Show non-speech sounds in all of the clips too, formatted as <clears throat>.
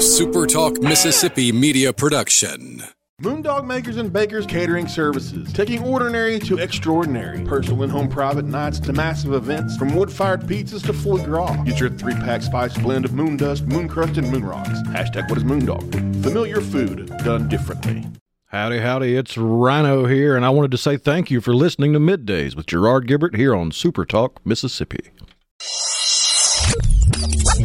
A Super Talk Mississippi media production. Moondog Makers and Bakers Catering Services, taking ordinary to extraordinary. Personal and home private nights to massive events, from wood-fired pizzas to foie gras. Get your three-pack spice blend of moon dust, moon crust, and moon rocks. Hashtag what is Moondog? Familiar food done differently. Howdy, howdy, it's Rhino here, and I wanted to say thank you for listening to Middays with Gerard Gibert here on Super Talk, Mississippi.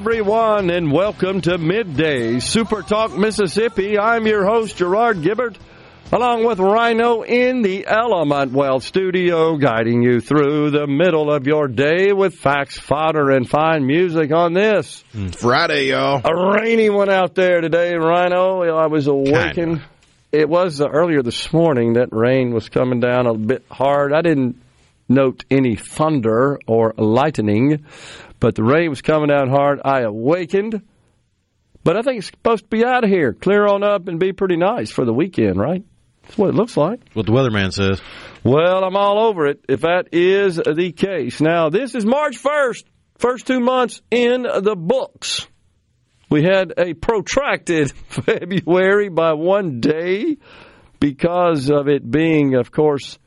Everyone, and welcome to Midday Super Talk Mississippi. I'm your host, Gerard Gibert, along with Rhino in the Element Well studio, guiding you through the middle of your day with facts, fodder, and fine music on this. Friday, y'all. A rainy one out there today, Rhino. I was awakened. It was uh, earlier this morning that rain was coming down a bit hard. I didn't note any thunder or lightning, but the rain was coming down hard. I awakened, but I think it's supposed to be out of here, clear on up, and be pretty nice for the weekend, right? That's what it looks like. What the weatherman says. Well, I'm all over it if that is the case. Now, this is March 1st, first two months in the books. We had a protracted <laughs> February by one day because of it being, of course,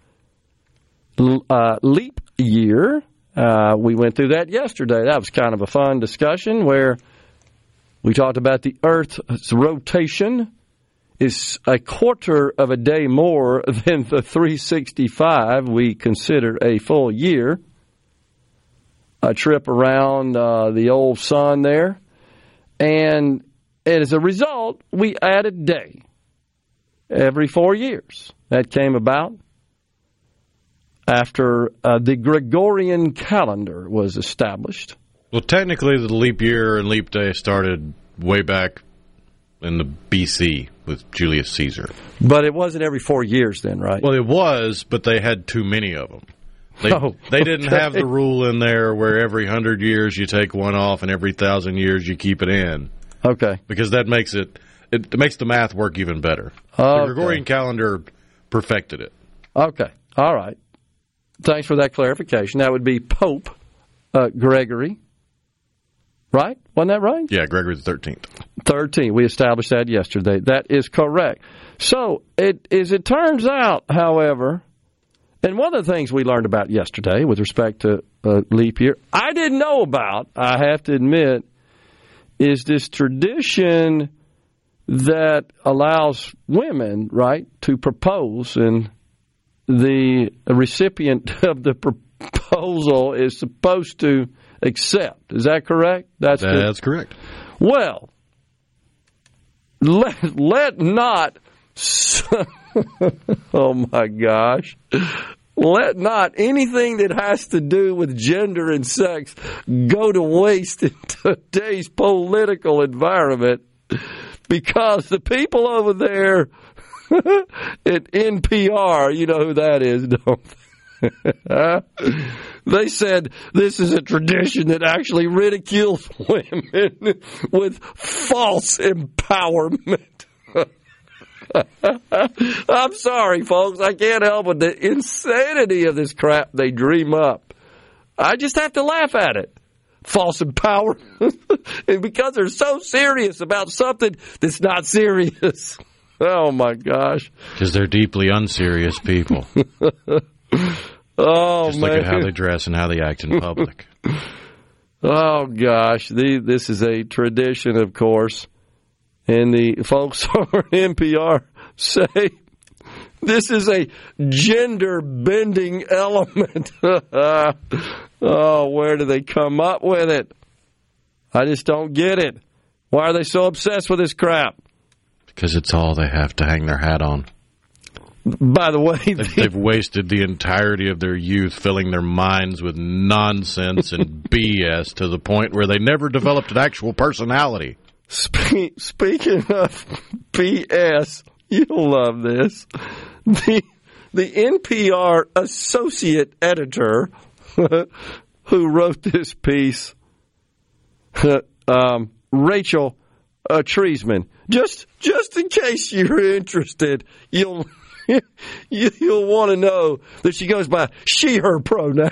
uh, leap year. Uh, we went through that yesterday. That was kind of a fun discussion where we talked about the Earth's rotation is a quarter of a day more <laughs> than the 365 we consider a full year. A trip around uh, the old sun there. And as a result, we add a day every four years. That came about after uh, the Gregorian calendar was established. Well, technically, the leap year and leap day started way back in the BC with Julius Caesar. But it wasn't every four years then, right? Well, it was, but they had too many of them. They, <laughs> Oh, they didn't okay. have the rule in there where every hundred years you take one off and every thousand years you keep it in okay. because that makes it it makes the math work even better. Okay. The Gregorian calendar perfected it. Okay. All right. Thanks for that clarification. That would be Pope uh, Gregory. Right? Wasn't that right? Yeah, Gregory the Thirteenth. 13. We established that yesterday. That is correct. So, it, as it turns out, however, and one of the things we learned about yesterday with respect to uh, leap year, I didn't know about, I have to admit, is this tradition that allows women, right, to propose, and the recipient <laughs> of the proposal is supposed to accept. Is that correct? That's the- That's correct. well, let, let not, <laughs> oh my gosh, let not anything that has to do with gender and sex go to waste in <laughs> today's political environment because the people over there <laughs> at NPR, you know who that is, <laughs> don't <laughs> they? Said this is a tradition that actually ridicules women with false empowerment. I'm sorry, folks. I can't help it. The insanity of this crap they dream up. I just have to laugh at it. False empowerment. and because they're so serious about something that's not serious. Oh, my gosh. Because they're deeply unserious people. <laughs> Oh, Just man. look at how they dress and how they act in <laughs> public. Oh gosh, the, this is a tradition, of course, and the folks <laughs> over NPR say this is a gender bending element. oh, where do they come up with it? I just don't get it. Why are they so obsessed with this crap? Because it's all they have to hang their hat on. By the way, They've, they've wasted the entirety of their youth filling their minds with nonsense and <laughs> BS to the point where they never developed an actual personality. Spe- speaking of BS, you'll love this. The the NPR associate editor <laughs> who wrote this piece, <laughs> um, Rachel uh, Treisman. Just just in case you're interested, you'll <laughs> you, will want to know that she goes by she her pronouns.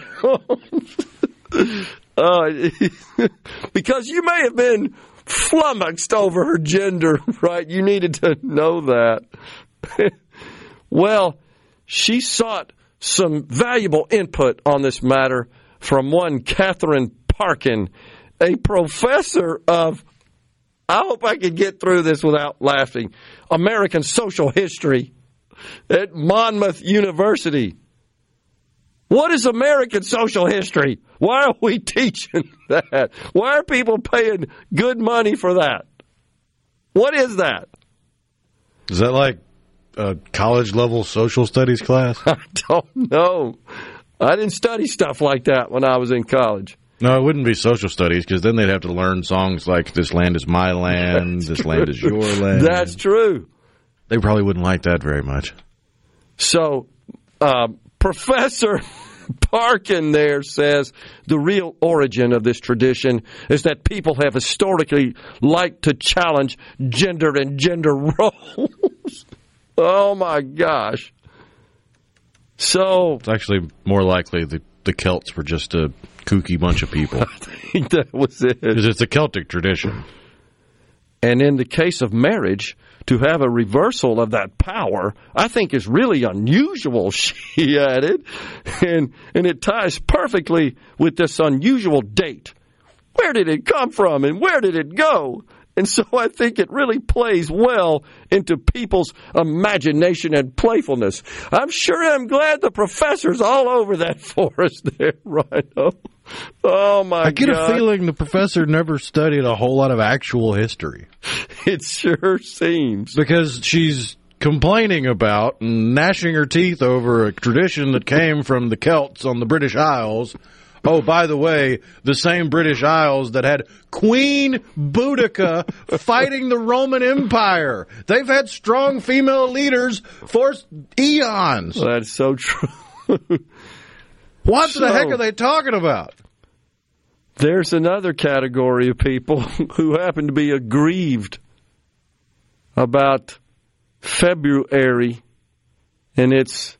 <laughs> uh, <laughs> because you may have been flummoxed over her gender, right? You needed to know that. well, she sought some valuable input on this matter from one Katherine Parkin, a professor of, I hope I can get through this without laughing, American social history at Monmouth University. What is American social history? Why are we <laughs> teaching that? Why are people paying good money for that? What is that? Is that like a college level social studies class? <laughs> I don't know. I didn't study stuff like that when I was in college. No, it wouldn't be social studies because then they'd have to learn songs like "This land is my land," That's "This true. land is your <laughs> land." That's true. They probably wouldn't like that very much. So, uh, Professor Parkin there says the real origin of this tradition is that people have historically liked to challenge gender and gender <laughs> roles. oh my gosh. So It's actually more likely the the Celts were just a kooky bunch of people. <laughs> I think that was it. Because it's a Celtic tradition. And in the case of marriage, to have a reversal of that power, I think is really unusual, <laughs> she added. And, and it ties perfectly with this unusual date. Where did it come from and where did it go? And so I think it really plays well into people's imagination and playfulness. I'm sure I'm glad the professor's all over that <laughs> for us there, Rhino. Oh my I get God. a feeling the professor never studied a whole lot of actual history <laughs> It sure seems. because she's complaining about and gnashing her teeth over a tradition that came from the Celts on the British Isles. Oh, by the way, the same British Isles that had Queen Boudica <laughs> fighting the Roman Empire. They've had strong female leaders for eons. That's so true. <laughs> What the heck are they talking about? There's another category of people <laughs> who happen to be aggrieved about February and its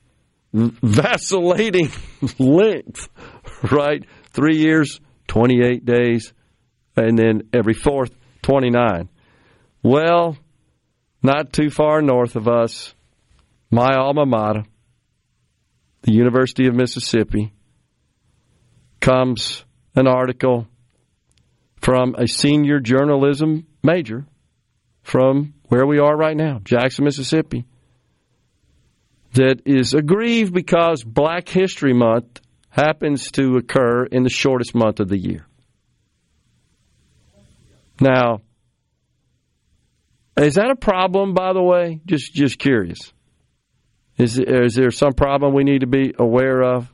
vacillating <laughs> length, right? Three years, 28 days, and then every fourth, 29. Well, not too far north of us, my alma mater, the University of Mississippi, comes an article from a senior journalism major from where we are right now, Jackson, Mississippi, that is aggrieved because Black History Month happens to occur in the shortest month of the year. Now, is that a problem, by the way? Just, just curious. Is, is there some problem we need to be aware of?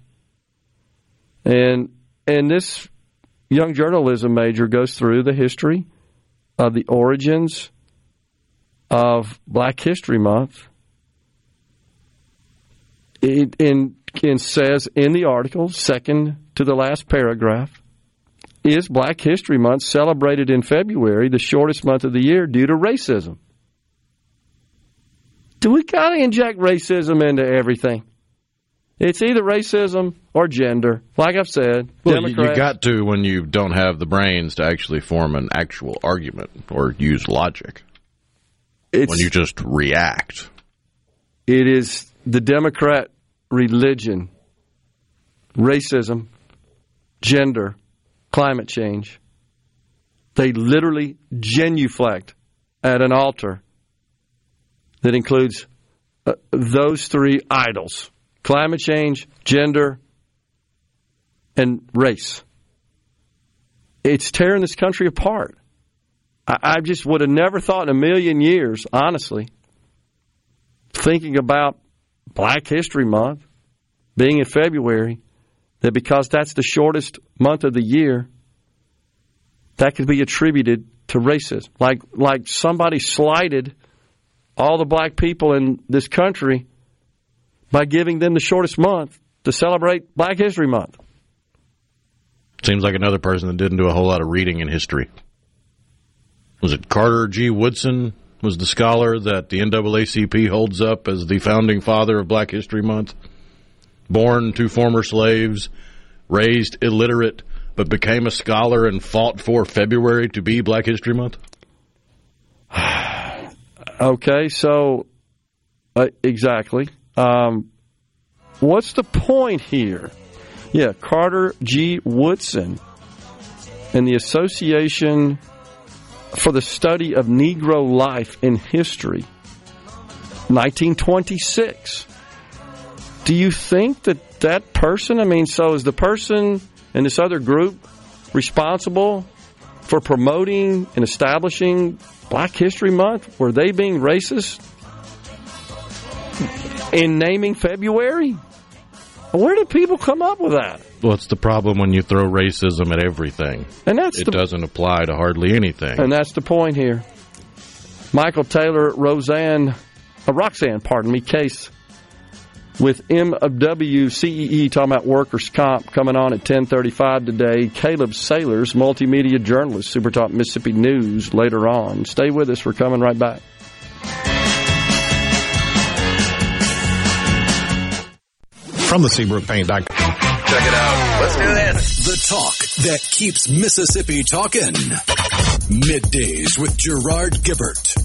And and this young journalism major goes through the history of the origins of Black History Month. It and, and says in the article, second to the last paragraph, is Black History Month celebrated in February, the shortest month of the year, due to racism? Do we kind of inject racism into everything? It's either racism or gender. Like I've said, Well, you, you got to when you don't have the brains to actually form an actual argument or use logic. it's, When you just react. it is the Democrat religion, racism, gender, climate change. They literally genuflect at an altar that includes uh, those three idols climate change, gender, and race. It's tearing this country apart. I, I just would have never thought in a million years, honestly, thinking about Black History Month being in February, that because that's the shortest month of the year, that could be attributed to racism. Like like somebody slighted all the black people in this country by giving them the shortest month to celebrate Black History Month. Seems like another person that didn't do a whole lot of reading in history. Was it Carter G. Woodson was the scholar that the NAACP holds up as the founding father of Black History Month? Born to former slaves, raised illiterate, but became a scholar and fought for February to be Black History Month? <sighs> <sighs> <sighs> Okay, so uh, exactly. Um, what's the point here? Yeah, Carter G. Woodson and the Association for the Study of Negro Life in History, 1926. Do you think that that person, I mean, so is the person in this other group responsible for promoting and establishing Black History Month? Were they being racist in naming February? Where did people come up with that? What's the problem when you throw racism at everything? And that's It the doesn't apply to hardly anything. and that's the point here. Michael Taylor, Roseanne, uh, Roxanne, pardon me, case with MW CEE E talking about workers' comp coming on at 10:35 today. Caleb Sailors, multimedia journalist, Super Talk Mississippi News later on. Stay with us. We're coming right back. From the Seabrook Paint Dot. Check it out. Let's do this. The talk that keeps Mississippi talking. Middays with Gerard Gibert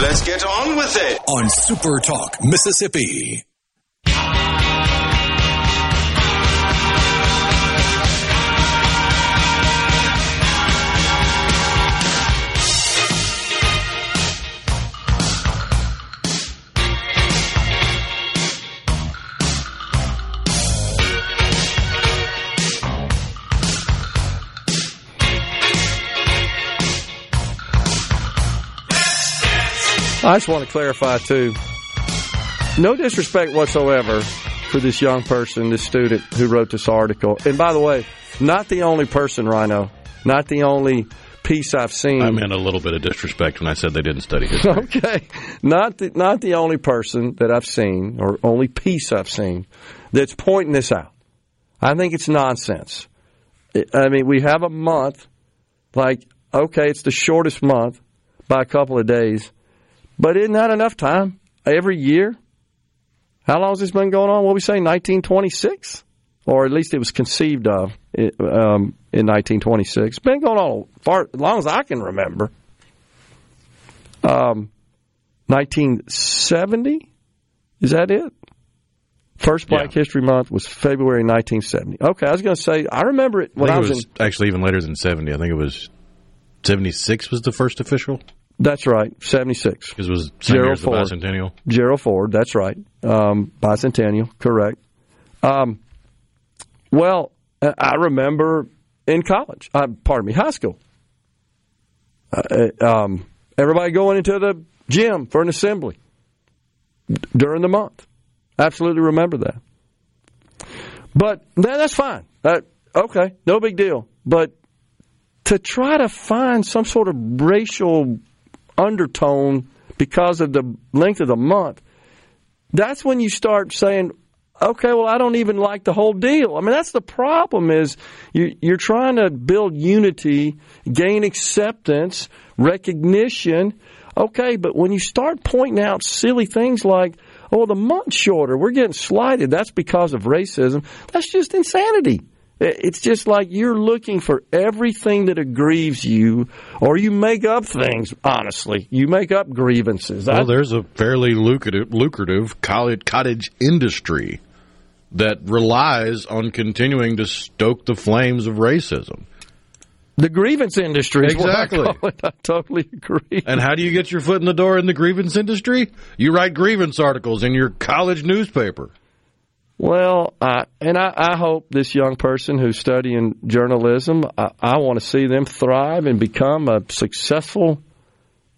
Let's get on with it. on Super Talk Mississippi. I just want to clarify too. No disrespect whatsoever for this young person, this student who wrote this article. And by the way, not the only person, Rhino. Not the only piece I've seen. I meant a little bit of disrespect when I said they didn't study history. <laughs> Okay, not the, not the only person that I've seen, or only piece I've seen, that's pointing this out. I think it's nonsense. I- I mean, we have a month, like okay, it's the shortest month by a couple of days, but isn't that enough time every year? How long has this been going on? What we say, 1926, or at least it was conceived of um, in 1926. It's been going on far as long as I can remember. Um, 1970? Is that it? First Black Yeah. History Month was February 1970. Okay, I was going to say, I remember it I when think I it was, was in. actually even later than 70. I think it was 76 was the first official That's right, 76. because it was Gerald Ford. bicentennial. Gerald Ford, that's right. Um, bicentennial, correct. Um, well, I I remember in college, uh, pardon me, high school, uh, um, everybody going into the gym for an assembly d- during the month. Absolutely remember that. But that's fine. Uh, okay, no big deal. But to try to find some sort of racial undertone because of the length of the month, that's when you start saying, okay, well, I don't even like the whole deal. I mean, that's the problem is you, you're trying to build unity, gain acceptance, recognition. Okay, but when you start pointing out silly things like, oh, the month's shorter, we're getting slighted, that's because of racism, that's just insanity. It- It's just like you're looking for everything that aggrieves you, or you make up things, honestly. You make up grievances. Well, I- there's a fairly lucrative, lucrative college, cottage industry that relies on continuing to stoke the flames of racism. The grievance industry. Is Exactly. What I, call it. I totally agree. And how do you get your foot in the door in the grievance industry? You write grievance articles in your college newspaper. Well, I, and I, I hope this young person who's studying journalism, I, I want to see them thrive and become a successful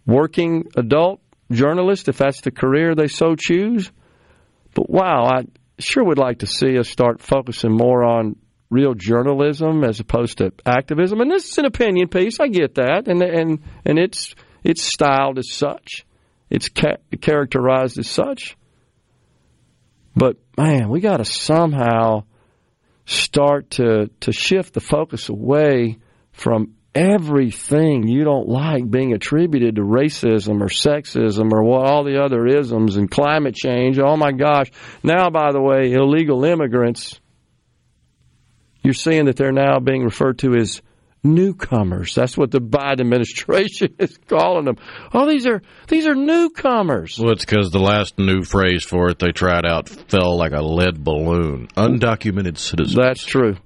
working adult journalist if that's the career they so choose. But wow, I sure would like to see us start focusing more on real journalism as opposed to activism. And this is an opinion piece. I get that, and and and it's it's styled as such. It's ca- characterized as such. But man, we got to somehow start to to shift the focus away from everything you don't like being attributed to racism or sexism or what all the other isms and climate change. Oh my gosh. Now by the way, illegal immigrants you're seeing that they're now being referred to as newcomers. That's what the Biden administration <laughs> is calling them. Oh, these are these are newcomers. Well, it's because the last new phrase for it they tried out fell like a lead balloon. Undocumented citizens. That's true.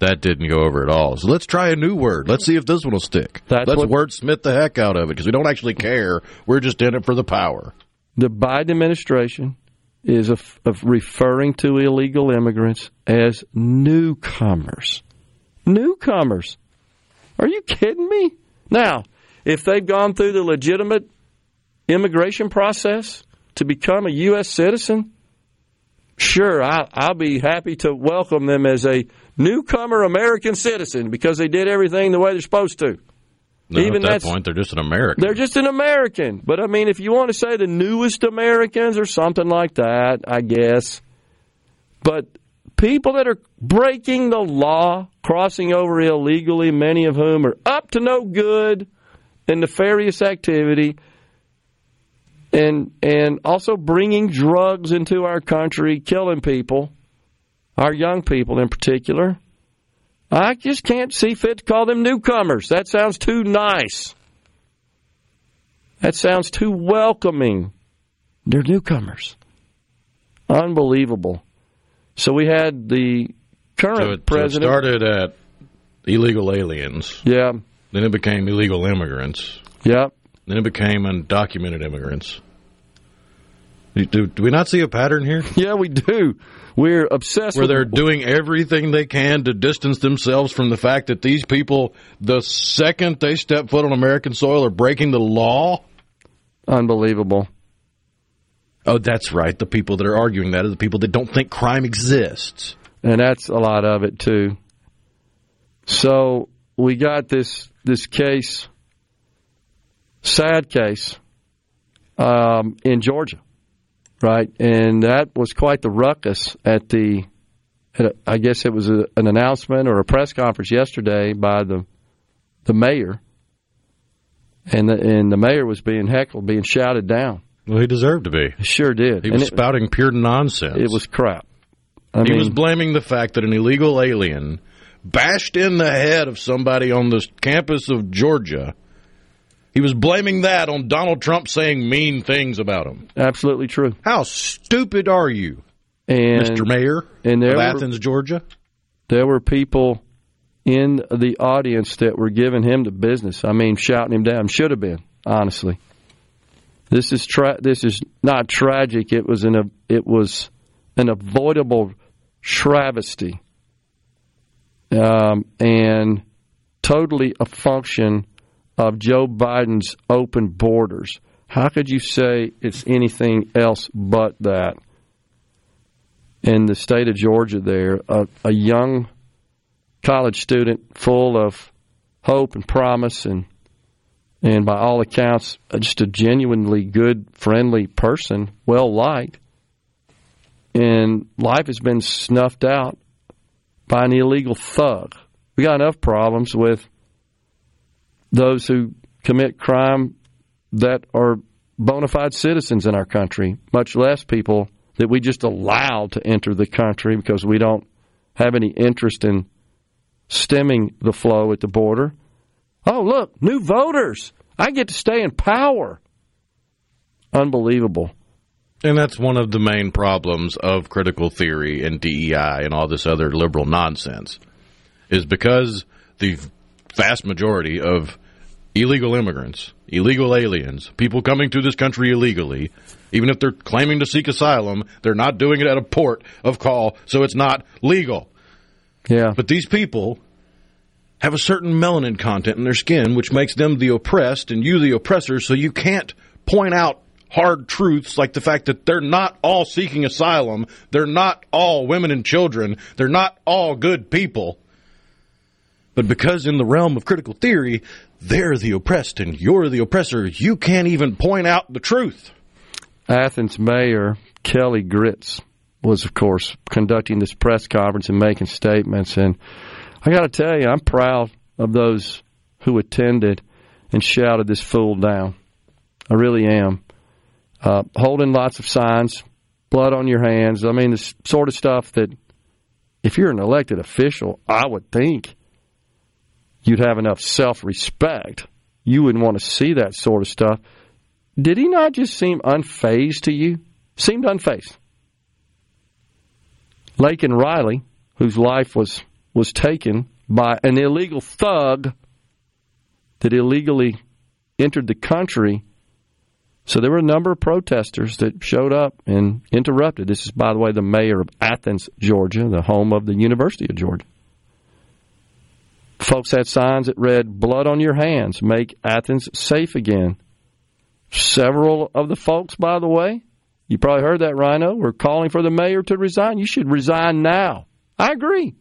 That didn't go over at all. So let's try a new word. Let's see if this one will stick. That's let's what- wordsmith the heck out of it because we don't actually care. We're just in it for the power. The Biden administration is of, of referring to illegal immigrants as newcomers. Newcomers. Are you kidding me? Now, if they've gone through the legitimate immigration process to become a U.S. citizen, sure, I, I'll be happy to welcome them as a newcomer American citizen because they did everything the way they're supposed to. No, Even at that point, they're just an American. They're just an American. But I mean, if you want to say the newest Americans or something like that, I guess. But people that are breaking the law, crossing over illegally, many of whom are up to no good in nefarious activity, and and also bringing drugs into our country, killing people, our young people in particular. I just can't see fit to call them newcomers. That sounds too nice. That sounds too welcoming. They're newcomers. Unbelievable. So we had the current so it, so it president. started at illegal aliens. yeah, Then it became illegal immigrants. yeah. Then it became undocumented immigrants. Do, do, we not see a pattern here? <laughs> Yeah, we do. We're obsessed Where with they're doing everything they can to distance themselves from the fact that these people, the second they step foot on American soil, are breaking the law? unbelievable. Oh, that's right. The people that are arguing that are the people that don't think crime exists. and that's a lot of it too. So we got this this case, sad case, um, in Georgia, right? And that was quite the ruckus at the. I guess it was a, an announcement or a press conference yesterday by the the mayor, and the, and the mayor was being heckled, being shouted down. Well, he deserved to be. He sure did. He And was it, spouting pure nonsense. it was crap. I he mean, was blaming the fact that an illegal alien bashed in the head of somebody on the campus of Georgia. He was blaming that on Donald Trump saying mean things about him. absolutely true. How stupid are you, And Mr. Mayor and there of were- Athens, Georgia? there were people in the audience that were giving him the business. I mean, shouting him down. Should have been, honestly. This is tra- this is not tragic. It was an it was an avoidable travesty, um, and totally a function of Joe Biden's open borders. How could you say it's anything else but that? In the state of Georgia, there, a, a young college student full of hope and promise and and by all accounts just a genuinely good friendly person well liked and life has been snuffed out by an illegal thug we got enough problems with those who commit crime that are bona fide citizens in our country much less people that we just allow to enter the country because we don't have any interest in stemming the flow at the border. Oh, look, new voters. I get to stay in power. Unbelievable. And that's one of the main problems of critical theory and DEI and all this other liberal nonsense, is because the vast majority of illegal immigrants, illegal aliens, people coming to this country illegally, even if they're claiming to seek asylum, they're not doing it at a port of call, so it's not legal. Yeah. But these people have a certain melanin content in their skin, which makes them the oppressed and you the oppressor, so you can't point out hard truths like the fact that they're not all seeking asylum, they're not all women and children, they're not all good people. But because in the realm of critical theory, they're the oppressed and you're the oppressor, you can't even point out the truth. Athens Mayor Kelly Gritz was, of course, conducting this press conference and making statements. And I got to tell you, I'm proud of those who attended and shouted this fool down. I really am. Uh, holding lots of signs, blood on your hands. I mean, the sort of stuff that if you're an elected official, I would think you'd have enough self respect. You wouldn't want to see that sort of stuff. Did he not just seem unfazed to you? Seemed unfazed. Laken Riley, whose life was, was taken by an illegal thug that illegally entered the country. So there were a number of protesters that showed up and interrupted. This is, by the way, the mayor of Athens, Georgia, the home of the University of Georgia. Folks had signs that read, Blood on your hands, make Athens safe again. Several of the folks, by the way, you probably heard that, Rhino, were calling for the mayor to resign. You should resign now. I agree.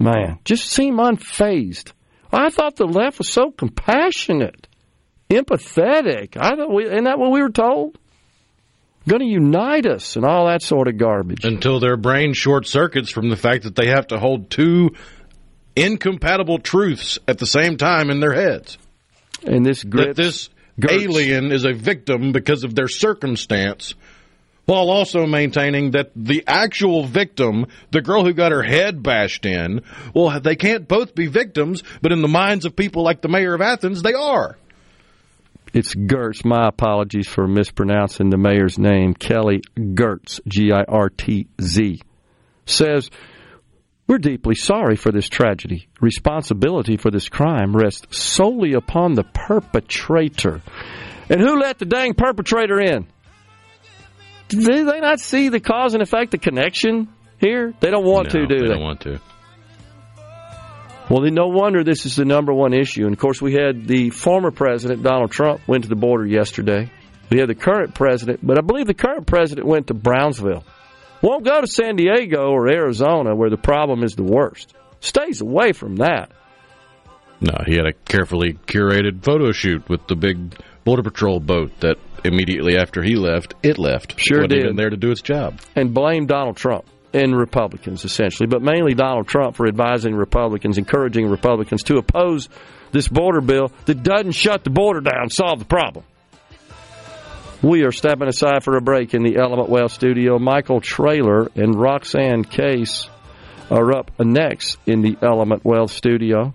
Man, just seem unfazed. I thought the left was so compassionate, empathetic. I thought we, isn't that what we were told? Going to unite us and all that sort of garbage. Until their brain short circuits from the fact that they have to hold two incompatible truths at the same time in their heads. And this that this Girtz. alien is a victim because of their circumstance, while also maintaining that the actual victim, the girl who got her head bashed in, well, they can't both be victims, but in the minds of people like the mayor of Athens, they are. It's Girtz. My apologies for mispronouncing the mayor's name. Kelly Girtz, G I R T Z, says we're deeply sorry for this tragedy. Responsibility for this crime rests solely upon the perpetrator. And who let the dang perpetrator in? Do they not see the cause and effect, the connection here? They don't want no, to, do they? They don't want to. Well, then no wonder this is the number one issue. And of course, we had the former president, Donald Trump, went to the border yesterday. We had the current president, but I believe the current president went to Brownsville. Won't go to San Diego or Arizona where the problem is the worst. Stays away from that. No, he had a carefully curated photo shoot with the big Border Patrol boat that immediately after he left, it left. Sure it did. even there to do its job. And blame Donald Trump and Republicans, essentially, but mainly Donald Trump for advising Republicans, encouraging Republicans to oppose this border bill that doesn't shut the border down, solve the problem. We are stepping aside for a break in the Element Wealth studio. Michael Trailer and Roxanne Case are up next in the Element Wealth studio.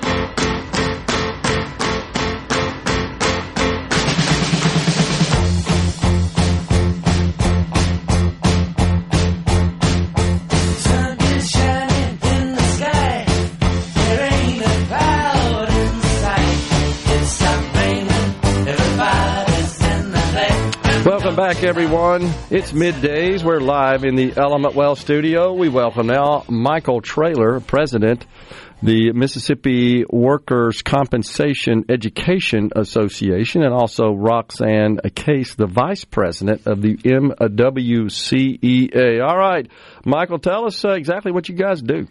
Welcome back, everyone. It's middays. We're live in the Element Well studio. We welcome now Michael Trailer, President, the Mississippi Workers' Compensation Education Association, and also Roxanne Case, the Vice President of the MWCEA. All right, Michael, tell us uh, exactly what you guys do.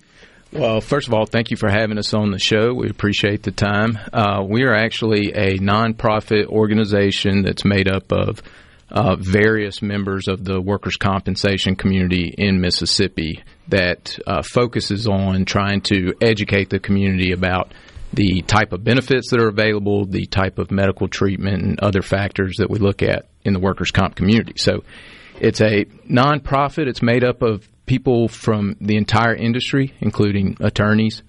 Well, first of all, thank you for having us on the show. We appreciate the time. Uh, we are actually a nonprofit organization that's made up of uh, various members of the workers' compensation community in Mississippi that uh, focuses on trying to educate the community about the type of benefits that are available, the type of medical treatment, and other factors that we look at in the workers' comp community. So it's a nonprofit. It's made up of people from the entire industry, including attorneys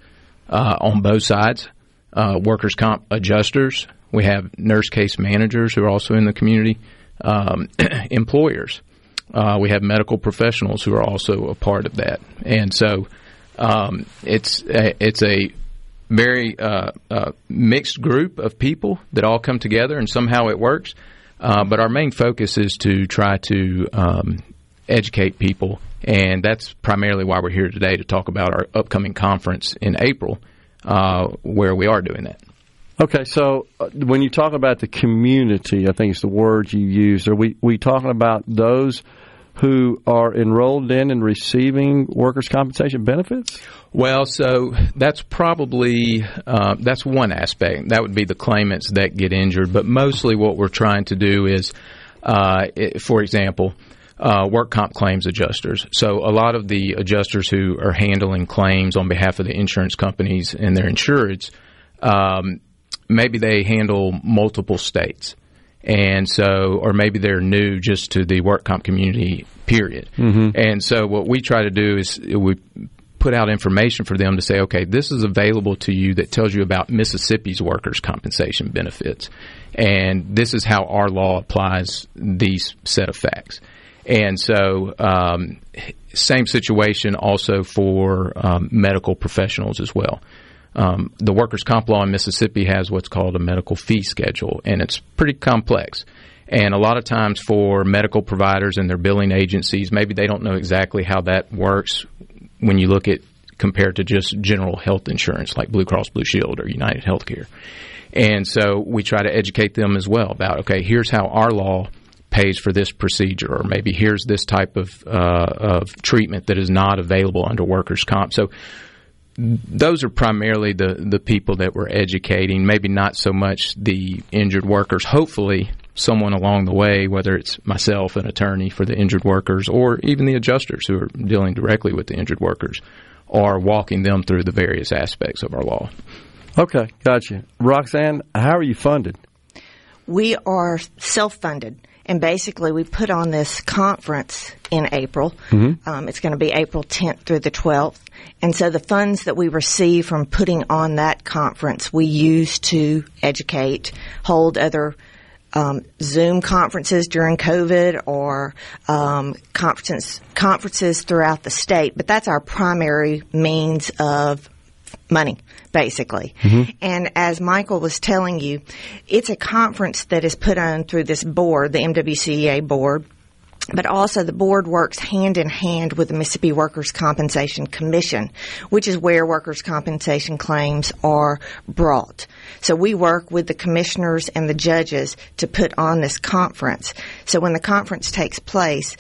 uh, on both sides, uh, workers' comp adjusters. We have nurse case managers who are also in the community um, <clears throat> employers. Uh, we have medical professionals who are also a part of that, and so um, it's a, it's a very uh, uh, mixed group of people that all come together, and somehow it works. Uh, but our main focus is to try to um, educate people, and that's primarily why we're here today to talk about our upcoming conference in April, uh, where we are doing that. Okay, so uh, when you talk about the community, I think it's the words you used. Are we we talking about those who are enrolled in and receiving workers' compensation benefits? Well, so that's probably uh, that's one aspect. That would be the claimants that get injured. But mostly, what we're trying to do is, uh, it, for example, uh, work comp claims adjusters. So a lot of the adjusters who are handling claims on behalf of the insurance companies and their insureds, um, maybe they handle multiple states. And so, or maybe they're new just to the work comp community, period. Mm-hmm. And so, what we try to do is we put out information for them to say, okay, this is available to you that tells you about Mississippi's workers' compensation benefits. And this is how our law applies these set of facts. And so, um, same situation also for um, medical professionals as well. Um, the workers' comp law in Mississippi has what's called a medical fee schedule, and it's pretty complex. And a lot of times for medical providers and their billing agencies, maybe they don't know exactly how that works when you look at compared to just general health insurance like Blue Cross Blue Shield or United Healthcare. And so we try to educate them as well about okay, here's how our law pays for this procedure, or maybe here's this type of uh, of treatment that is not available under workers' comp. So those are primarily the, the people that we're educating, maybe not so much the injured workers. Hopefully, someone along the way, whether it's myself, an attorney for the injured workers, or even the adjusters who are dealing directly with the injured workers, are walking them through the various aspects of our law. Okay, gotcha. Roxanne, how are you funded? We are self funded. And basically, we put on this conference in April. Mm-hmm. Um, it's going to be April 10th through the 12th. And so the funds that we receive from putting on that conference, we use to educate, hold other um, Zoom conferences during COVID or um, conferences conferences throughout the state. But that's our primary means of money, basically. Mm-hmm. And as Michael was telling you, it's a conference that is put on through this board, the MWCEA board but also the board works hand in hand with the Mississippi Workers' Compensation Commission, which is where workers' compensation claims are brought. So we work with the commissioners and the judges to put on this conference. So when the conference takes place,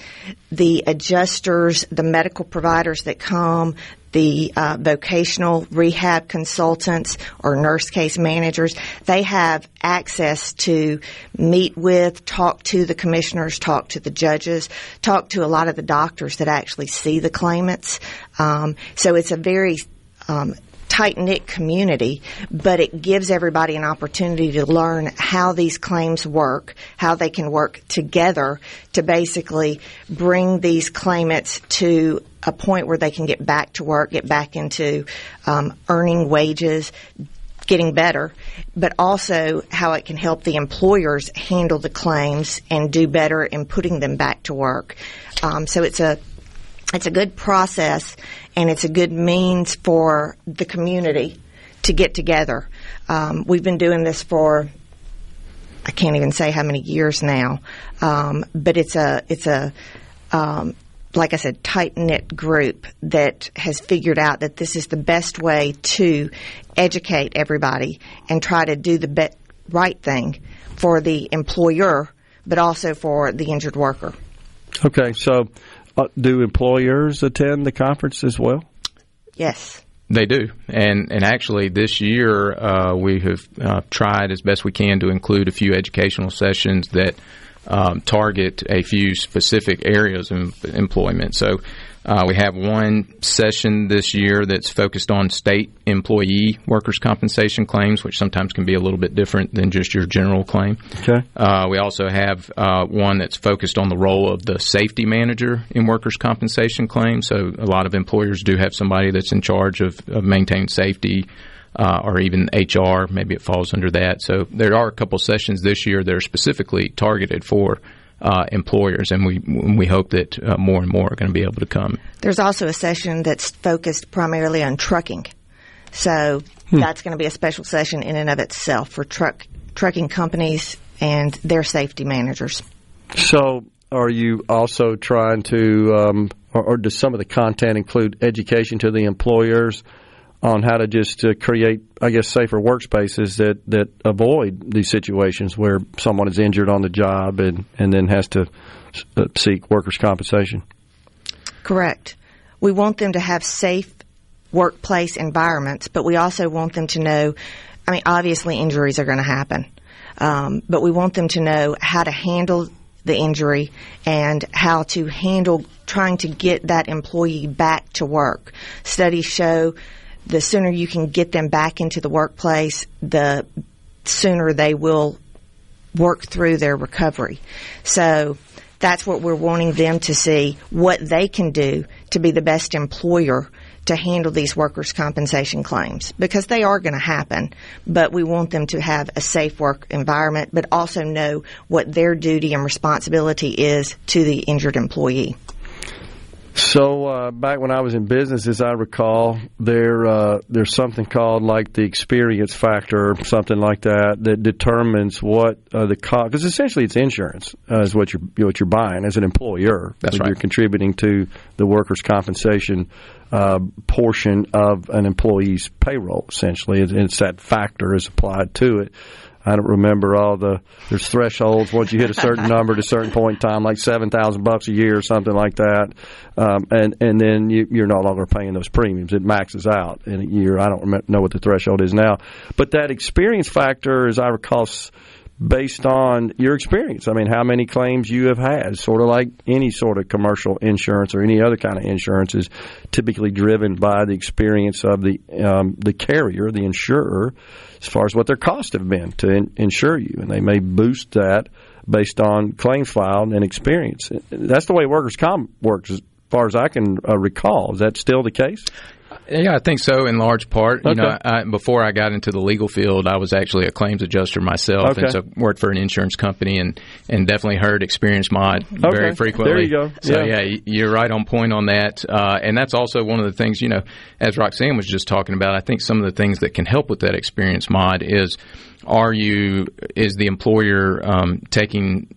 the adjusters, the medical providers that come, the uh, vocational rehab consultants or nurse case managers, they have access to meet with, talk to the commissioners, talk to the judges, talk to a lot of the doctors that actually see the claimants. Um, so it's a very um, tight knit community, but it gives everybody an opportunity to learn how these claims work, how they can work together to basically bring these claimants to a point where they can get back to work, get back into um, earning wages, getting better, but also how it can help the employers handle the claims and do better in putting them back to work. Um, so it's a it's a good process and it's a good means for the community to get together. Um, we've been doing this for I can't even say how many years now, um, but it's a it's a um, like I said, tight knit group that has figured out that this is the best way to educate everybody and try to do the be- right thing for the employer, but also for the injured worker. Okay, so uh, do employers attend the conference as well? Yes. They do, and and actually this year uh, we have uh, tried as best we can to include a few educational sessions that um, target a few specific areas of employment. So uh, we have one session this year that's focused on state employee workers' compensation claims, which sometimes can be a little bit different than just your general claim. Okay. Uh, we also have uh, one that's focused on the role of the safety manager in workers' compensation claims. So a lot of employers do have somebody that's in charge of, of maintaining safety. Uh, or even HR, maybe it falls under that. So there are a couple sessions this year that are specifically targeted for uh, employers, and we we hope that uh, more and more are going to be able to come. There's also a session that's focused primarily on trucking, so hmm. that's going to be a special session in and of itself for truck trucking companies and their safety managers. So are you also trying to, um, or, or does some of the content include education to the employers on how to just uh, create, I guess, safer workspaces that, that avoid these situations where someone is injured on the job and, and then has to uh, seek workers' compensation? Correct. We want them to have safe workplace environments, but we also want them to know. I mean, obviously, injuries are going to happen, um, but we want them to know how to handle the injury and how to handle trying to get that employee back to work. Studies show the sooner you can get them back into the workplace, the sooner they will work through their recovery. So that's what we're wanting them to see what they can do to be the best employer to handle these workers' compensation claims because they are going to happen, but we want them to have a safe work environment, but also know what their duty and responsibility is to the injured employee. So uh, back when I was in business, as I recall, there uh, there's something called like the experience factor, or something like that, that determines what uh, the cost. Because essentially, it's insurance uh, is what you're what you're buying as an employer. That's right. You're contributing to the workers' compensation uh, portion of an employee's payroll. Essentially, and it's that factor is applied to it. I don't remember all the there's thresholds once you hit a certain <laughs> number at a certain point in time, like seven thousand bucks a year or something like that, um, and and then you, you're no longer paying those premiums. It maxes out in a year. I don't remember, know what the threshold is now, but that experience factor, as I recall. Based on your experience, I mean, how many claims you have had, sort of like any sort of commercial insurance or any other kind of insurance, is typically driven by the experience of the um, the carrier, the insurer, as far as what their costs have been to in, insure you, and they may boost that based on claims filed and experience. That's the way workers' comp works, as far as I can uh, recall. Is that still the case? Yeah, I think so in large part. You know, I, before I got into the legal field, I was actually a claims adjuster myself, Okay. and so worked for an insurance company, and and definitely heard experience mod very frequently. There you go. So yeah, yeah you're right on point on that, uh, and that's also one of the things you know, as Roxanne was just talking about. I think some of the things that can help with that experience mod is, are you is the employer um, taking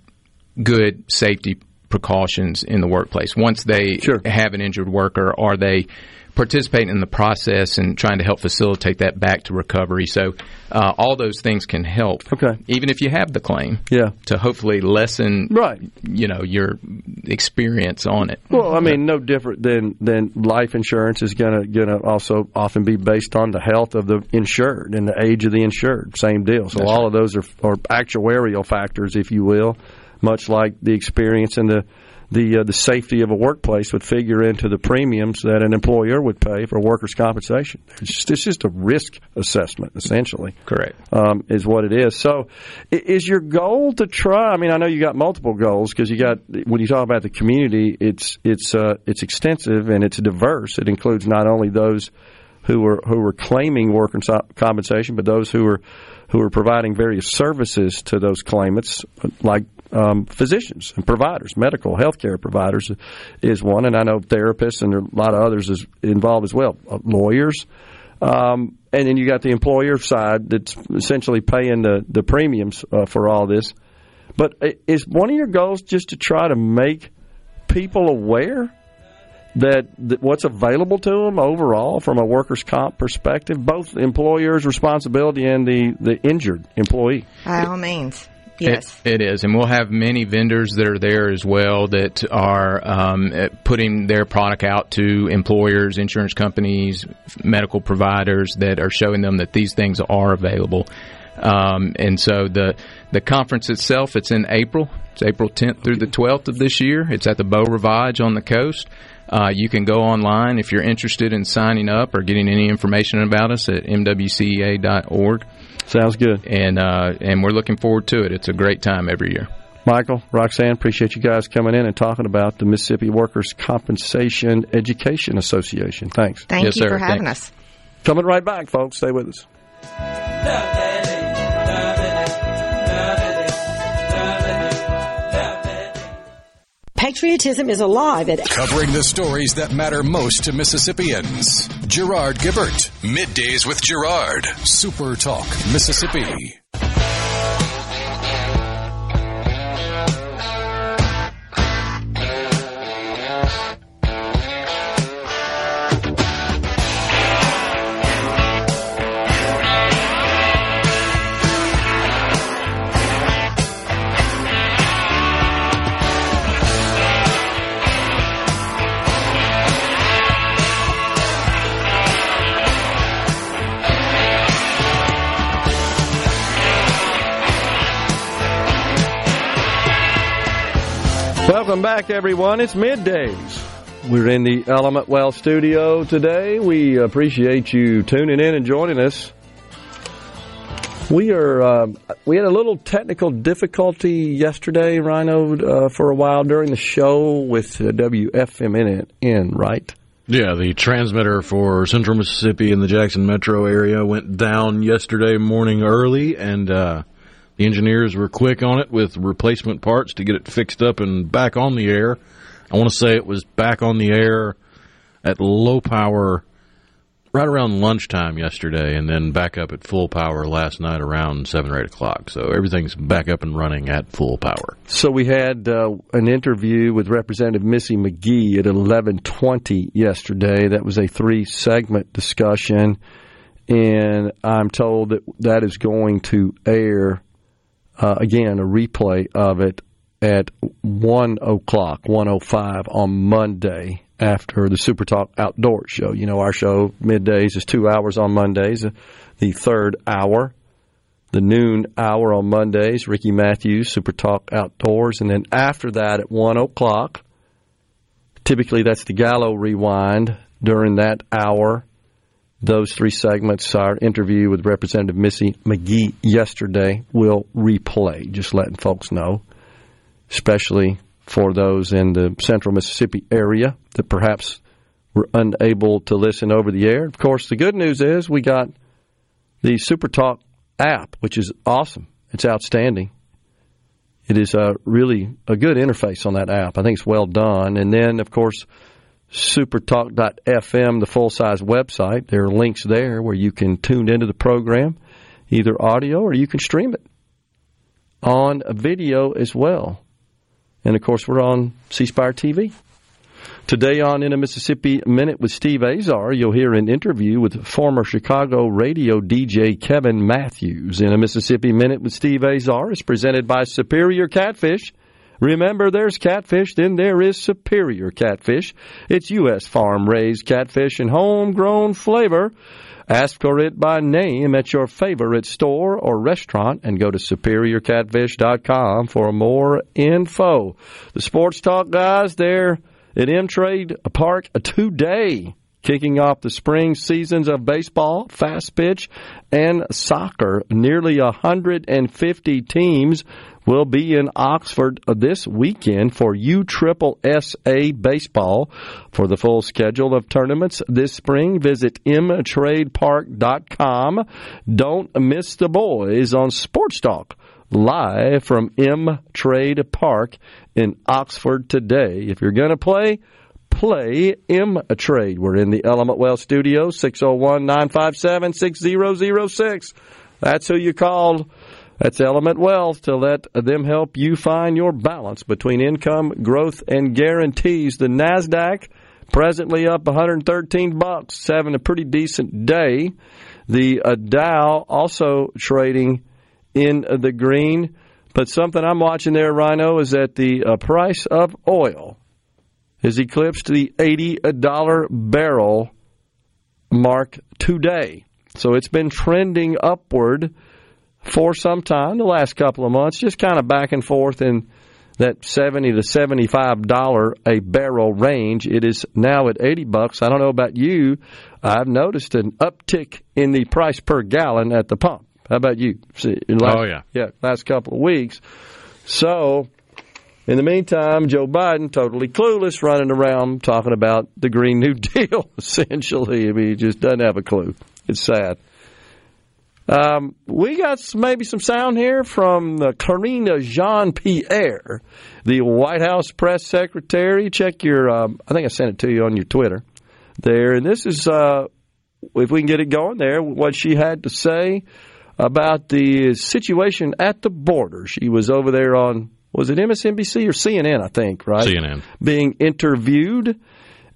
good safety precautions in the workplace. Once they have an injured worker, are they participating in the process and trying to help facilitate that back to recovery? So uh, all those things can help. Okay. Even if you have the claim. Yeah. To hopefully lessen right. you know, your experience on it. Well, I mean, no different than than life insurance is gonna gonna also often be based on the health of the insured and the age of the insured. Same deal. So all of those are, are actuarial factors, if you will, much like the experience and the the uh, the safety of a workplace would figure into the premiums that an employer would pay for workers' compensation. It's just, it's just a risk assessment, essentially. Correct. Um, is what it is. So, is your goal to try? I mean, I know you got multiple goals because you got when you talk about the community, it's it's uh, it's extensive and it's diverse. It includes not only those who are who are claiming workers' compensation, but those who are who are providing various services to those claimants, like um, physicians and providers, medical healthcare providers is one, and I know therapists and there are a lot of others is involved as well, uh, lawyers. Um, and then you got the employer side that's essentially paying the, the premiums uh, for all this. But is one of your goals just to try to make people aware that, that what's available to them overall from a workers' comp perspective, both employer's responsibility and the, the injured employee? By all means. Yes. It, it is, and we'll have many vendors that are there as well that are um, putting their product out to employers, insurance companies, medical providers that are showing them that these things are available. Um, and so the the conference itself, it's in April. It's April 10th through the 12th of this year. It's at the Beau Rivage on the coast. Uh, you can go online if you're interested in signing up or getting any information about us at mwcea.org. Sounds good. And uh, and we're looking forward to it. It's a great time every year. Michael, Roxanne, appreciate you guys coming in and talking about the Mississippi Workers' Compensation Education Association. Thanks. Thank you for having us. Coming right back, folks. Stay with us. Patriotism is alive at Covering the stories that matter most to Mississippians. Gerard Gibert. Middays with Gerard. Super Talk, Mississippi. Welcome back, everyone. It's middays. We're in the Element Wealth studio today. We appreciate you tuning in and joining us. We are. Uh, we had a little technical difficulty yesterday, Rhino, uh, for a while during the show with uh, WFMN, right? Yeah, the transmitter for Central Mississippi and the Jackson metro area went down yesterday morning early, and uh, the engineers were quick on it with replacement parts to get it fixed up and back on the air. I want to say it was back on the air at low power right around lunchtime yesterday, and then back up at full power last night around seven or eight o'clock. So everything's back up and running at full power. So we had uh, an interview with Representative Missy McGee at eleven twenty yesterday. That was a three segment discussion, and I'm told that that is going to air uh, again a replay of it at 1 o'clock, 105 on Monday after the Super Talk Outdoors show. You know, our show middays is two hours on Mondays, the third hour, the noon hour on Mondays, Ricky Matthews, Super Talk Outdoors. And then after that at 1 o'clock, typically that's the Gallo Rewind during that hour. Those three segments, our interview with Representative Missy McGee yesterday, will replay, just letting folks know especially for those in the central Mississippi area that perhaps were unable to listen over the air. Of course, the good news is we got the Super Talk app, which is awesome. It's outstanding. It is a really a good interface on that app. I think it's well done. And then, of course, supertalk.fm, the full size website. There are links there where you can tune into the program, either audio or you can stream it on video as well. And of course, we're on C Spire TV. Today on In a Mississippi Minute with Steve Azar, you'll hear an interview with former Chicago radio DJ Kevin Matthews. In a Mississippi Minute with Steve Azar is presented by Superior Catfish. Remember, there's catfish, then there is Superior Catfish. It's U.S. farm raised catfish and homegrown flavor. Ask for it by name at your favorite store or restaurant and go to superiorcatfish.com for more info. The Sports Talk guys, they're at M Trade Park today, kicking off the spring seasons of baseball, fast pitch, and soccer. Nearly 150 teams will be in Oxford this weekend for USSSA baseball. For the full schedule of tournaments this spring, visit mtradepark.com. Don't miss the boys on Sports Talk live from M Trade Park in Oxford today. If you're going to play, play M Trade. We're in the Element Wealth studio, 601 957 6006. That's who you called. That's Element Wealth to let them help you find your balance between income, growth, and guarantees. The Nasdaq presently up 113 bucks, having a pretty decent day. The uh, Dow also trading in the green. But something I'm watching there, Rhino, is that the uh, price of oil has eclipsed the $80 barrel mark today. So it's been trending upward for some time, the last couple of months, just kind of back and forth in that 70 to 75 dollar a barrel range. It is now at 80 bucks. I don't know about you. I've noticed an uptick in the price per gallon at the pump. How about you? See, last, oh yeah, yeah. Last couple of weeks. So, in the meantime, Joe Biden totally clueless, running around talking about the Green New <laughs> Deal. Essentially, I mean, he just doesn't have a clue. It's sad. Um, we got maybe some sound here from uh, Karine Jean Pierre, the White House press secretary. Check your, um, I think I sent it to you on your Twitter there. And this is, uh, if we can get it going there, what she had to say about the situation at the border. She was over there on, was it MSNBC or CNN, I think, right? CNN. Being interviewed.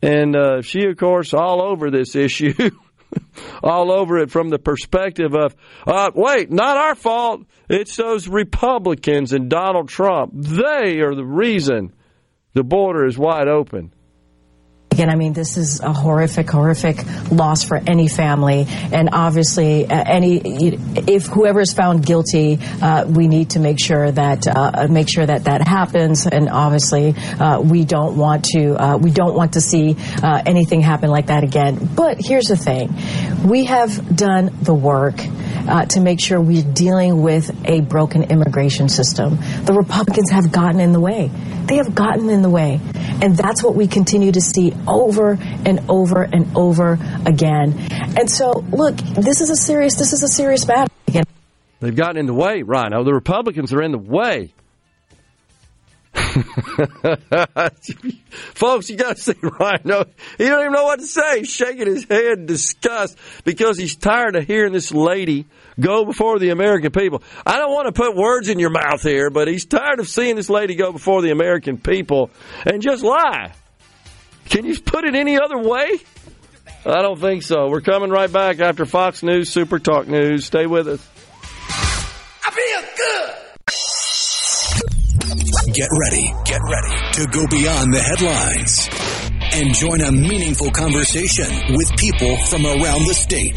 And uh, she, of course, all over this <laughs> issue. <laughs> all over it from the perspective of, uh, wait, not our fault. It's those Republicans and Donald Trump. They are the reason the border is wide open. Again, I mean, this is a horrific, horrific loss for any family, and obviously, uh, any if whoever is found guilty, uh, we need to make sure that uh, make sure that that happens, and obviously, uh, we don't want to uh, we don't want to see uh, anything happen like that again. But here's the thing: we have done the work uh, to make sure we're dealing with a broken immigration system. The Republicans have gotten in the way. They have gotten in the way. And that's what we continue to see over and over and over again. And so, look, this is a serious, this is a serious. Again. They've gotten in the way, Rhino. The Republicans are in the way. <laughs> Folks, you got to see Rhino. He don't even know what to say. He's shaking his head in disgust because he's tired of hearing this lady go before the American people. I don't want to put words in your mouth here, but he's tired of seeing this lady go before the American people and just lie. Can you put it any other way? I don't think so. We're coming right back after Fox News Super Talk News. Stay with us. I feel good. Get ready, get ready to go beyond the headlines and join a meaningful conversation with people from around the state.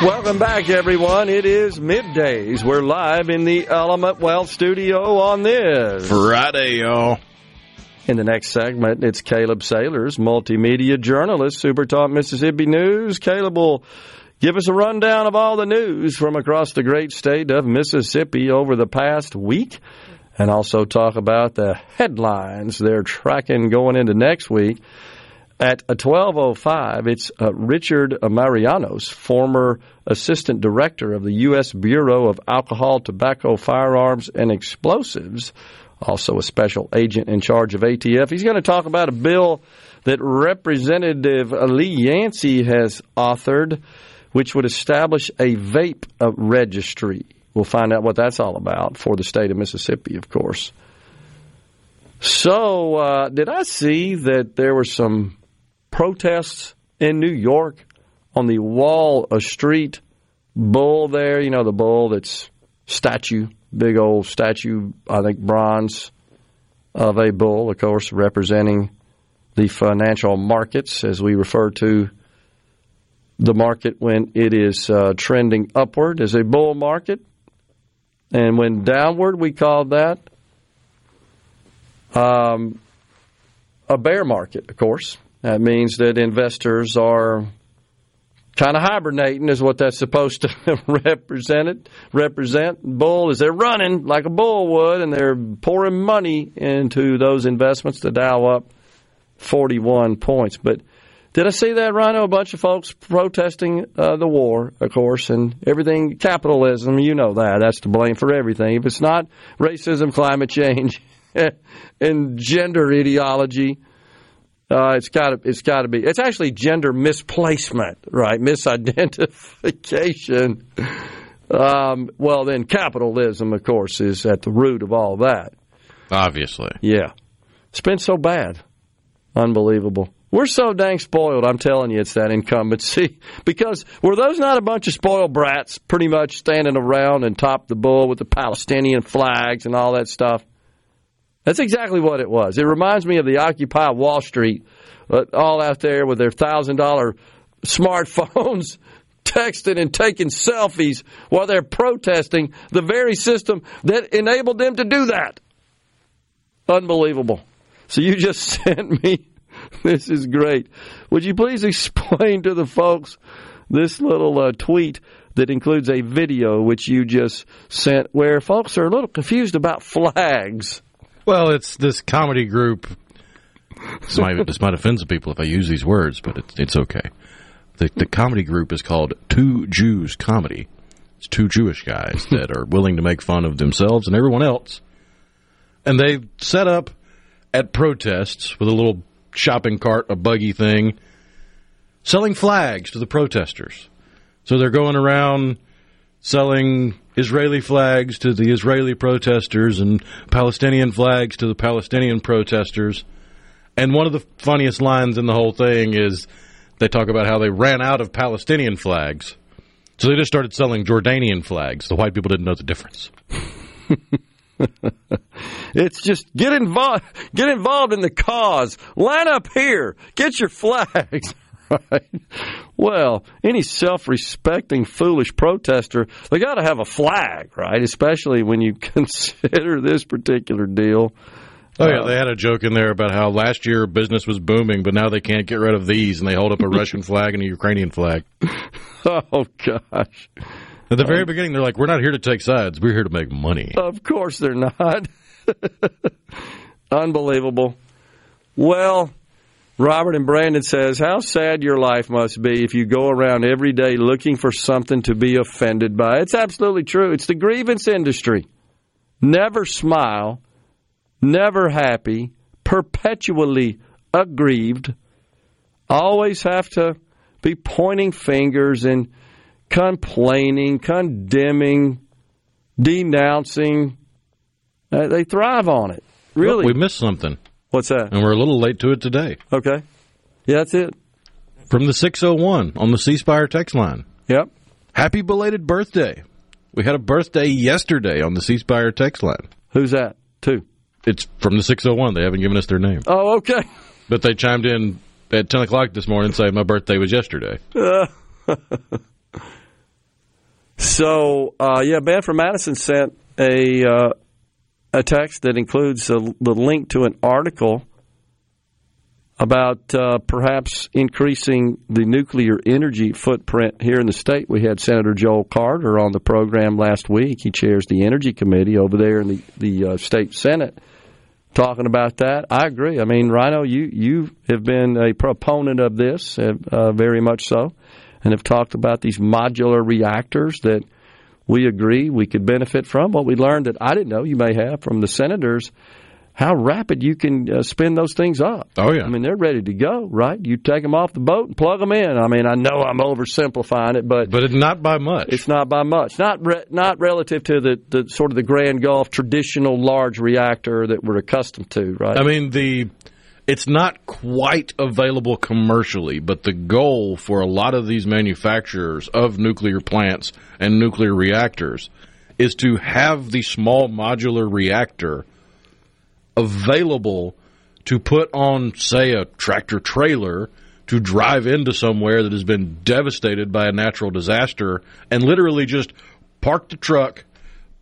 Welcome back, everyone. It is middays. We're live in the Element Wealth studio on this Friday, y'all. In the next segment, it's Caleb Sailors, multimedia journalist, Super Talk Mississippi News. Caleb will give us a rundown of all the news from across the great state of Mississippi over the past week and also talk about the headlines they're tracking going into next week. At 1205, it's uh, Richard Marianos, former assistant director of the U.S. Bureau of Alcohol, Tobacco, Firearms, and Explosives, also a special agent in charge of ATF. He's going to talk about a bill that Representative Lee Yancey has authored, which would establish a vape uh, registry. We'll find out what that's all about for the state of Mississippi, of course. So, uh, did I see that there were some protests in New York on the Wall of Street bull there? You know, the bull that's statue, big old statue, I think bronze of a bull, of course, representing the financial markets as we refer to the market when it is uh, trending upward as a bull market. And when downward, we call that um, a bear market, of course. That means that investors are kind of hibernating, is what that's supposed to <laughs> represent. It represent bull is they're running like a bull would, and they're pouring money into those investments to dial up 41 points. But did I see that, Rhino? A bunch of folks protesting uh, the war, of course, and everything capitalism. You know that. That's to blame for everything. If it's not racism, climate change, <laughs> and gender ideology, uh, it's got to. It's got to be. It's actually gender misplacement, right? Misidentification. Um, well, then capitalism, of course, is at the root of all that. Obviously, yeah. It's been so bad, unbelievable. We're so dang spoiled. I'm telling you, it's that incumbency. <laughs> Because were those not a bunch of spoiled brats, pretty much standing around and top the bull with the Palestinian flags and all that stuff? That's exactly what it was. It reminds me of the Occupy Wall Street, all out there with their thousand dollar smartphones, <laughs> texting and taking selfies while they're protesting the very system that enabled them to do that. Unbelievable. So you just <laughs> sent me. This is great. Would you please explain to the folks this little uh, tweet that includes a video which you just sent where folks are a little confused about flags? Well, it's this comedy group. This might, <laughs> this might offend some people if I use these words, but it's, it's okay. The, the comedy group is called Two Jews Comedy. It's two Jewish guys <laughs> that are willing to make fun of themselves and everyone else. And they set up at protests with a little shopping cart, a buggy thing, selling flags to the protesters. So they're going around selling Israeli flags to the Israeli protesters and Palestinian flags to the Palestinian protesters. And one of the funniest lines in the whole thing is they talk about how they ran out of Palestinian flags. So they just started selling Jordanian flags. The white people didn't know the difference. <laughs> It's just get involved, get involved in the cause. Line up here. Get your flags. <laughs> Right. Well, any self-respecting foolish protester, they got to have a flag, right? Especially when you <laughs> consider this particular deal. Oh yeah, uh, they had a joke in there about how last year business was booming, but now they can't get rid of these, and they hold up a Russian flag and a Ukrainian flag. <laughs> Oh gosh. At the very uh, beginning, they're like, "We're not here to take sides. We're here to make money." Of course they're not. <laughs> Unbelievable. Well, Robert and Brandon says, How sad your life must be if you go around every day looking for something to be offended by. It's absolutely true. It's the grievance industry. Never smile, never happy, perpetually aggrieved, always have to be pointing fingers and complaining, condemning, denouncing. Uh, they thrive on it. Really? Look, we missed something. What's that? And we're a little late to it today. Okay. Yeah, that's it. From the 601 on the C Spire text line. Yep. Happy belated birthday. We had a birthday yesterday on the C Spire text line. Who's that? Two. It's from the 601. They haven't given us their name. Oh, okay. <laughs> But they chimed in at 10 o'clock this morning saying my birthday was yesterday. Uh, <laughs> so, uh, yeah, Ben from Madison sent a uh, a text that includes a, the link to an article about uh, perhaps increasing the nuclear energy footprint here in the state. We had Senator Joel Carter on the program last week. He chairs the Energy Committee over there in the, the uh, state Senate talking about that. I agree. I mean, Rhino, you, you have been a proponent of this, uh, very much so, and have talked about these modular reactors that – we agree we could benefit from. What we learned that I didn't know you may have from the senators, how rapid you can uh, spin those things up. Oh, yeah. I mean, they're ready to go, right? You take them off the boat and plug them in. I mean, I know I'm oversimplifying it, but. But it's not by much. It's not by much. Not re- not relative to the, the sort of the Grand Gulf traditional large reactor that we're accustomed to, right? I mean, the it's not quite available commercially, but the goal for a lot of these manufacturers of nuclear plants and nuclear reactors is to have the small modular reactor available to put on, say, a tractor trailer to drive into somewhere that has been devastated by a natural disaster and literally just park the truck,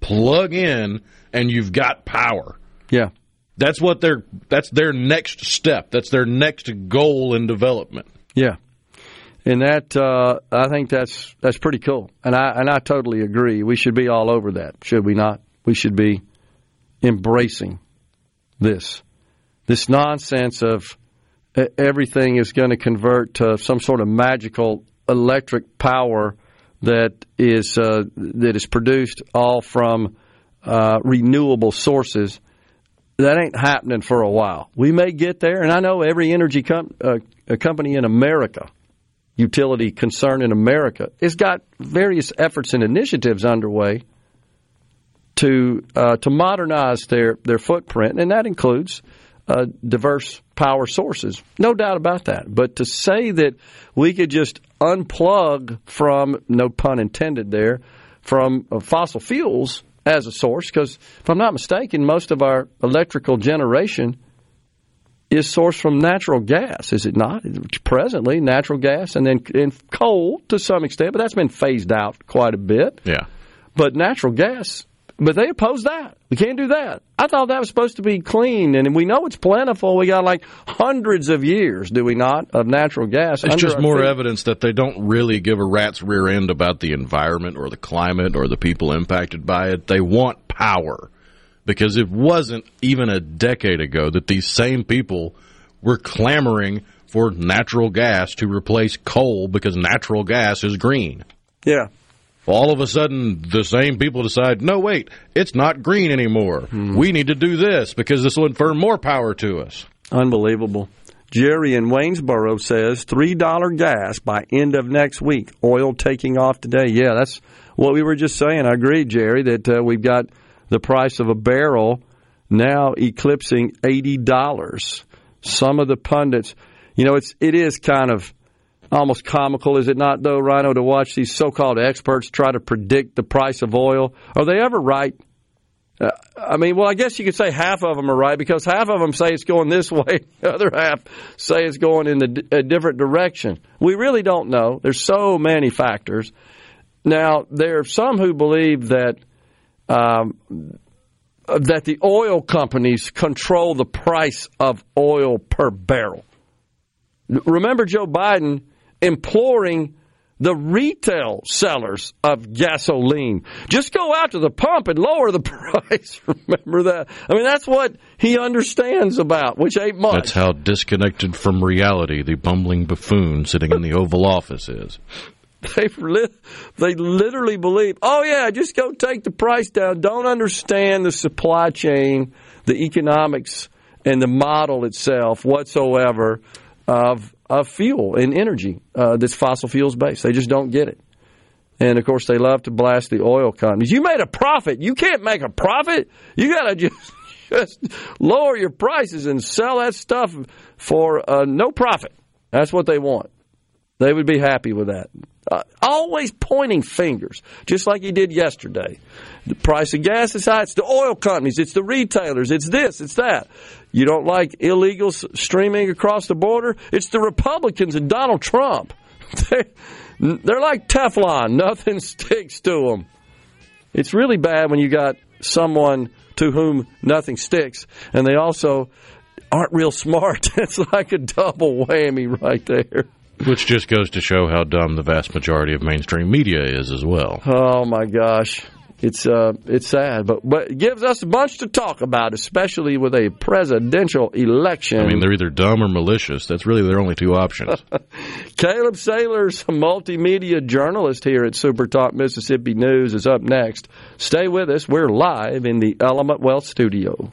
plug in, and you've got power. Yeah. That's what their that's their next step. That's their next goal in development. Yeah, and that uh, I think that's that's pretty cool, and I and I totally agree. We should be all over that, should we not? We should be embracing this this nonsense of everything is going to convert to some sort of magical electric power that is uh, that is produced all from uh, renewable sources that ain't happening for a while. We may get there, and I know every energy com- uh, company in America, utility concern in America, has got various efforts and initiatives underway to uh, to modernize their their footprint, and that includes uh, diverse power sources. No doubt about that. But to say that we could just unplug from, no pun intended there, from uh, fossil fuels as a source because, if I'm not mistaken, most of our electrical generation is sourced from natural gas, is it not? Presently, natural gas and then and coal to some extent, but that's been phased out quite a bit. Yeah. But natural gas, but they oppose that. We can't do that. I thought that was supposed to be clean, and we know it's plentiful. We got like hundreds of years, do we not, of natural gas? It's just more feet. evidence that they don't really give a rat's rear end about the environment or the climate or the people impacted by it. They want power because it wasn't even a decade ago that these same people were clamoring for natural gas to replace coal because natural gas is green. Yeah. All of a sudden, the same people decide, no, wait, it's not green anymore. Hmm. We need to do this because this will infer more power to us. Unbelievable. Jerry in Waynesboro says $3 gas by end of next week. Oil taking off today. Yeah, that's what we were just saying. I agree, Jerry, that uh, we've got the price of a barrel now eclipsing eighty dollars. Some of the pundits, you know, it's it is kind of almost comical, is it not, though, Rhino, to watch these so-called experts try to predict the price of oil? Are they ever right? Uh, I mean, well, I guess you could say half of them are right because half of them say it's going this <laughs> way, the other half say it's going in a different direction. We really don't know. There's so many factors. Now, there are some who believe that um, that the oil companies control the price of oil per barrel. Remember Joe Biden imploring the retail sellers of gasoline. Just go out to the pump and lower the <laughs> price. Remember that? I mean, that's what he understands about, which ain't much. That's how disconnected from reality the bumbling buffoon sitting in the <laughs> Oval Office is. They they literally believe, oh yeah, just go take the price down. Don't understand the supply chain, the economics, and the model itself whatsoever of of fuel and energy uh, that's fossil fuels based. They just don't get it. And of course, they love to blast the oil companies. You made a profit. You can't make a profit. You got to <laughs> just, just lower your prices and sell that stuff for uh, no profit. That's what they want. They would be happy with that. Uh, always pointing fingers, just like he did yesterday. The price of gas is high. It's the oil companies. It's the retailers. It's this. It's that. You don't like illegals streaming across the border? It's the Republicans and Donald Trump. <laughs> They're, they're like Teflon. <laughs> Nothing sticks to them. It's really bad when you got someone to whom nothing sticks, and they also aren't real smart. <laughs> it's like a double whammy right there. Which just goes to show how dumb the vast majority of mainstream media is as well. Oh my gosh. It's uh, it's sad, but but it gives us a bunch to talk about, especially with a presidential election. I mean, they're either dumb or malicious. That's really their only two options. <laughs> Caleb Sailors, a multimedia journalist here at Super Talk Mississippi News, is up next. Stay with us. We're live in the Element Wealth Studio.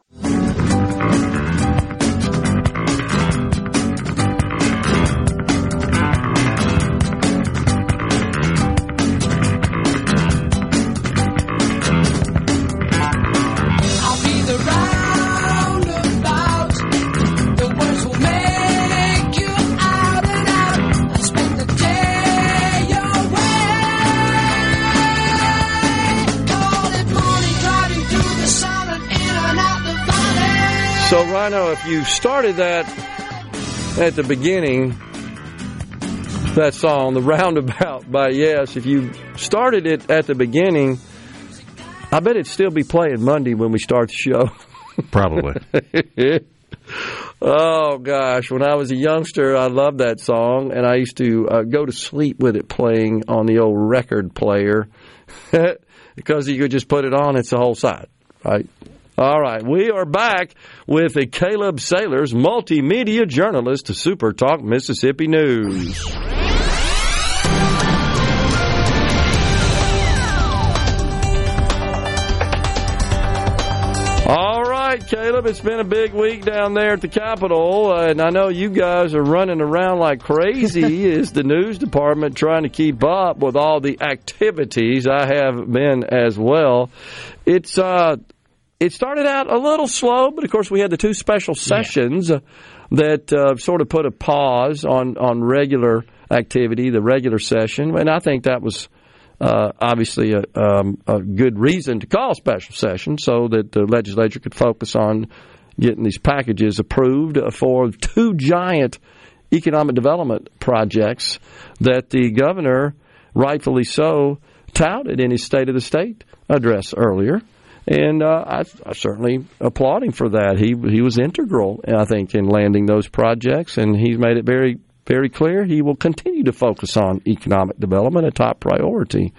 Rhino, if you started that at the beginning, that song, The Roundabout by Yes, if you started it at the beginning, I bet it'd still be playing Monday when we start the show. Probably. <laughs> oh, gosh. When I was a youngster, I loved that song, and I used to uh, go to sleep with it playing on the old record player <laughs> because you could just put it on, it's the whole side, right? All right, we are back with a Caleb Sailors, multimedia journalist to Super Talk Mississippi News. All right, Caleb, it's been a big week down there at the Capitol, uh, and I know you guys are running around like crazy. <laughs> Is the news department trying to keep up with all the activities? I have been as well. It's uh, it started out a little slow, but of course we had the two special sessions yeah. that uh, sort of put a pause on on regular activity, the regular session, and I think that was. Uh, obviously, a, um, a, good reason to call a special session so that the legislature could focus on getting these packages approved for two giant economic development projects that the governor, rightfully so, touted in his State of the State address earlier. And uh, I, I certainly applaud him for that. He he was integral, I think, in landing those projects, and he's made it very very clear he will continue to focus on economic development, a top priority.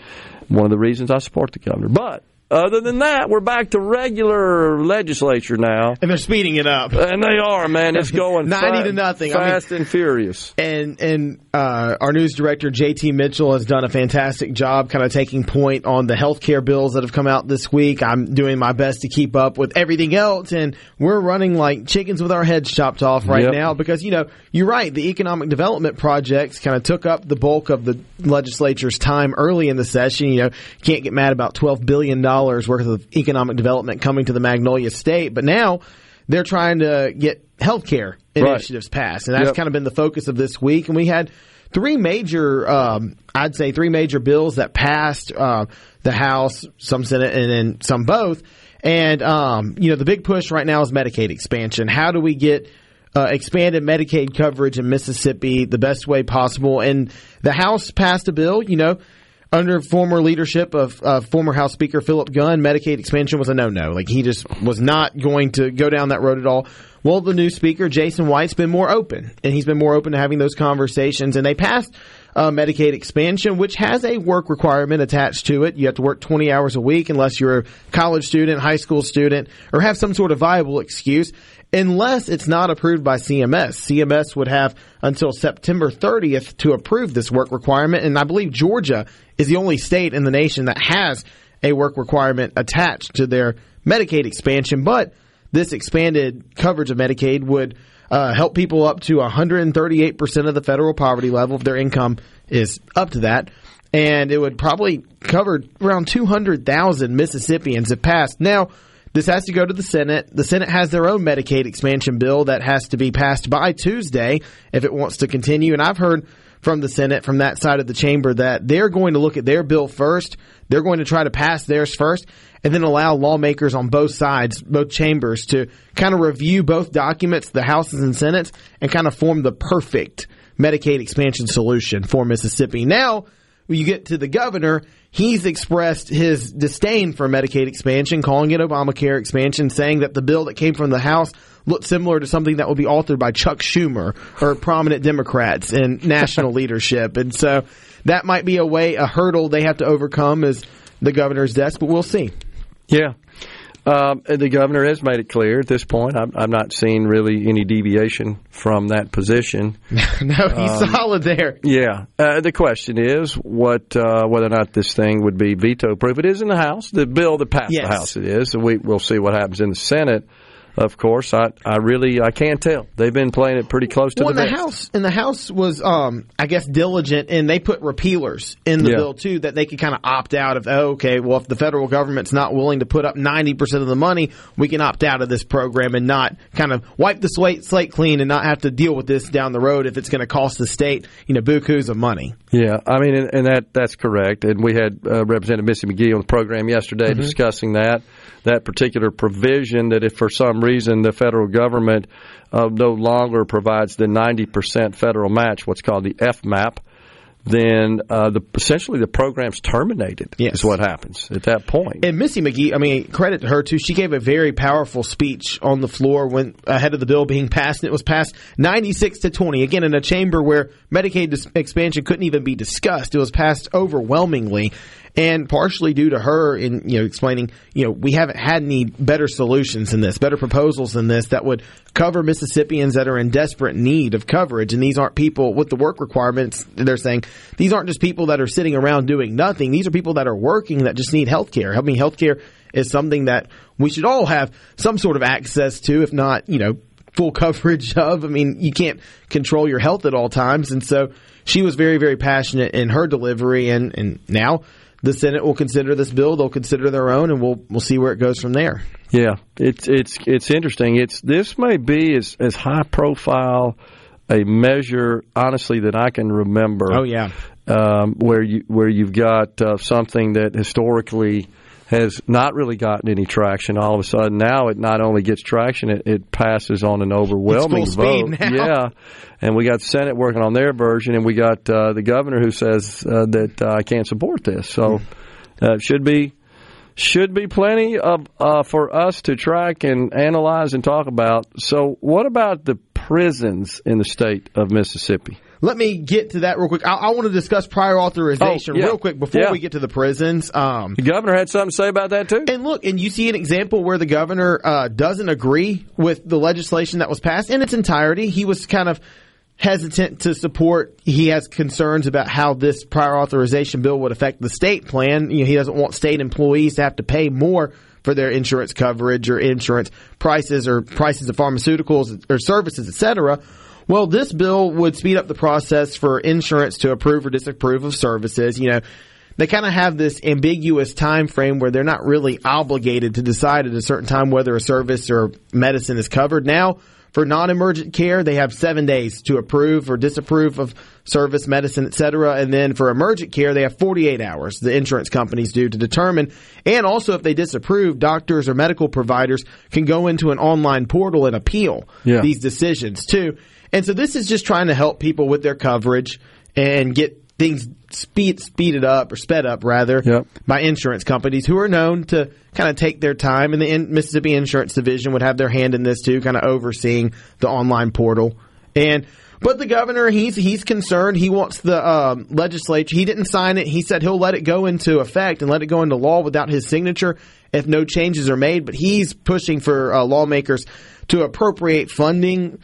One of the reasons I support the governor. But other than that, we're back to regular legislature now. And they're speeding it up. And they are, man. It's going <laughs> 90 fa- to nothing. I mean- Fast and furious. And and uh, our news director JT Mitchell has done a fantastic job, kind of taking point on the healthcare bills that have come out this week. I'm doing my best to keep up with everything else, and we're running like chickens with our heads chopped off right Yep. now because you know you're right. The economic development projects kind of took up the bulk of the legislature's time early in the session. You know, can't get mad about twelve billion dollars worth of economic development coming to the Magnolia State, but now they're trying to get healthcare Right. initiatives passed, and that's Yep. kind of been the focus of this week. And we had three major, um, I'd say, three major bills that passed uh, the House, some Senate, and then some both. And um, you know, the big push right now is Medicaid expansion. How do we get uh, expanded Medicaid coverage in Mississippi the best way possible? And the House passed a bill. You know. Under former leadership of uh, former House Speaker Philip Gunn, Medicaid expansion was a no-no. Like he just was not going to go down that road at all. Well, the new Speaker Jason White's been more open, and he's been more open to having those conversations. And they passed uh, Medicaid expansion, which has a work requirement attached to it. You have to work 20 hours a week unless you're a college student, high school student, or have some sort of viable excuse unless it's not approved by CMS. CMS would have until September 30th to approve this work requirement, and I believe Georgia is the only state in the nation that has a work requirement attached to their Medicaid expansion. But this expanded coverage of Medicaid would uh, help people up to 138% of the federal poverty level if their income is up to that. And it would probably cover around 200,000 Mississippians if passed. Now, this has to go to the Senate. The Senate has their own Medicaid expansion bill that has to be passed by Tuesday if it wants to continue. And I've heard from the Senate, from that side of the chamber, that they're going to look at their bill first. They're going to try to pass theirs first and then allow lawmakers on both sides, both chambers, to kind of review both documents, the Houses and Senates, and kind of form the perfect Medicaid expansion solution for Mississippi. Now, when you get to the governor, he's expressed his disdain for Medicaid expansion, calling it Obamacare expansion, saying that the bill that came from the House looked similar to something that would be authored by Chuck Schumer or prominent Democrats in national <laughs> leadership. And so that might be a way, a hurdle they have to overcome is the governor's desk, but we'll see. Yeah. Um, the governor has made it clear at this point. I'm, I'm not seeing really any deviation from that position. <laughs> no, he's Um, solid there. Yeah. Uh, the question is what uh, whether or not this thing would be veto proof. It is in the House. The bill that passed Yes. the House it is. So we, we'll see what happens in the Senate. Of course, I, I really I can't tell. They've been playing it pretty close to well, the the house and the house was, um, I guess, diligent, and they put repealers in the Yeah. bill too that they could kind of opt out of. Oh, okay, well, if the federal government's not willing to put up ninety percent of the money, we can opt out of this program and not kind of wipe the slate slate clean and not have to deal with this down the road if it's going to cost the state, you know, bukus of money. Yeah, I mean, and, and that that's correct. And we had uh, Representative Missy McGee on the program yesterday Mm-hmm. discussing that that particular provision that if for some reason the federal government uh, no longer provides the ninety percent federal match, what's called the FMAP, then uh, the essentially the program's terminated. Yes. Is what happens at that point. And Missy McGee, I mean, credit to her too. She gave a very powerful speech on the floor when ahead of the bill being passed. And it was passed 96 to 20. Again, in a chamber where Medicaid dis- expansion couldn't even be discussed. It was passed overwhelmingly. And partially due to her in, you know, explaining, you know, we haven't had any better solutions than this, better proposals than this that would cover Mississippians that are in desperate need of coverage. And these aren't people with the work requirements. They're saying these aren't just people that are sitting around doing nothing. These are people that are working that just need health care. I mean, health care is something that we should all have some sort of access to, if not, you know, full <laughs> coverage of. I mean, you can't control your health at all times. And so she was very, very passionate in her delivery. And, and now the Senate will consider this bill. They'll consider their own and we'll, we'll see where it goes from there. Yeah, it's it's it's interesting. It's this may be as as high profile a measure, honestly, that I can remember. Oh, yeah. um, where you where you've got uh, something that historically has not really gotten any traction. All of a sudden, now it not only gets traction, it, it passes on an overwhelming vote. Yeah, and we got the Senate working on their version, and we got uh, the governor who says uh, that uh, I can't support this. So uh, it should be should be plenty of uh, for us to track and analyze and talk about. So, what about the prisons in the state of Mississippi? Let me get to that real quick. I, I want to discuss prior authorization Oh, yeah. real quick before Yeah. we get to the prisons. Um, The governor had something to say about that too. and look, and you see an example where the governor uh, doesn't agree with the legislation that was passed in its entirety. He was kind of hesitant to support. He has concerns about how this prior authorization bill would affect the state plan. You know, he doesn't want state employees to have to pay more for their insurance coverage or insurance prices or prices of pharmaceuticals or services, et cetera. Well, this bill would speed up the process for insurance to approve or disapprove of services. You know, they kind of have this ambiguous time frame where they're not really obligated to decide at a certain time whether a service or medicine is covered. Now, for non-emergent care, they have seven days to approve or disapprove of service, medicine, etc. And then for emergent care, they have 48 hours. The insurance companies do to determine. And also, if they disapprove, doctors or medical providers can go into an online portal and appeal Yeah. these decisions too. And so this is just trying to help people with their coverage and get things speed speeded up or sped up rather Yep. by insurance companies who are known to kind of take their time. And the in- Mississippi Insurance Division would have their hand in this too kind of overseeing the online portal. And but the governor he's he's concerned. He wants the um, legislature he didn't sign it. He said he'll let it go into effect and let it go into law without his signature if no changes are made. But he's pushing for uh, lawmakers to appropriate funding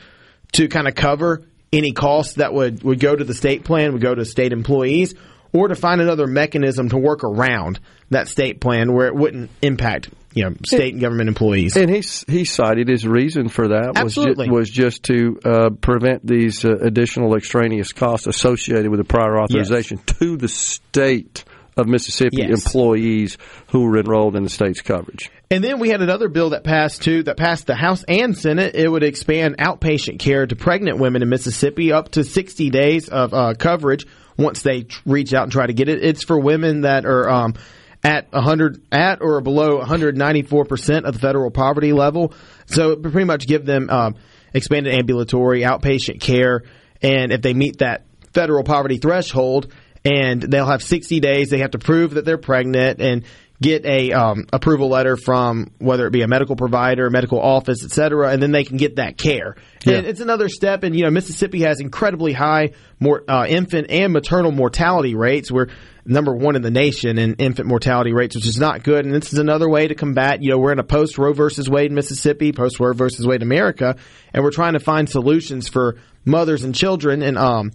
to kind of cover any costs that would, would go to the state plan, would go to state employees, or to find another mechanism to work around that state plan where it wouldn't impact you know state and government employees. And he he cited his reason for that was ju- was just to uh, prevent these uh, additional extraneous costs associated with the prior authorization to the state of Mississippi Yes. employees who were enrolled in the state's coverage. And then we had another bill that passed too, that passed the House and Senate. It would expand outpatient care to pregnant women in Mississippi up to 60 days of uh, coverage once they reach out and try to get it. It's for women that are um, at 100 at or below 194 percent of the federal poverty level. So it would pretty much give them um, expanded ambulatory outpatient care, and if they meet that federal poverty threshold, and they'll have 60 days. They have to prove that they're pregnant and get a um, approval letter from whether it be a medical provider, medical office, et cetera, and then they can get that care. And it's another step. And you know, Mississippi has incredibly high more uh, infant and maternal mortality rates. We're number one in the nation in infant mortality rates, which is not good. And this is another way to combat. You know, we're in a post Roe versus Wade Mississippi, post Roe versus Wade America, and we're trying to find solutions for mothers and children. And um,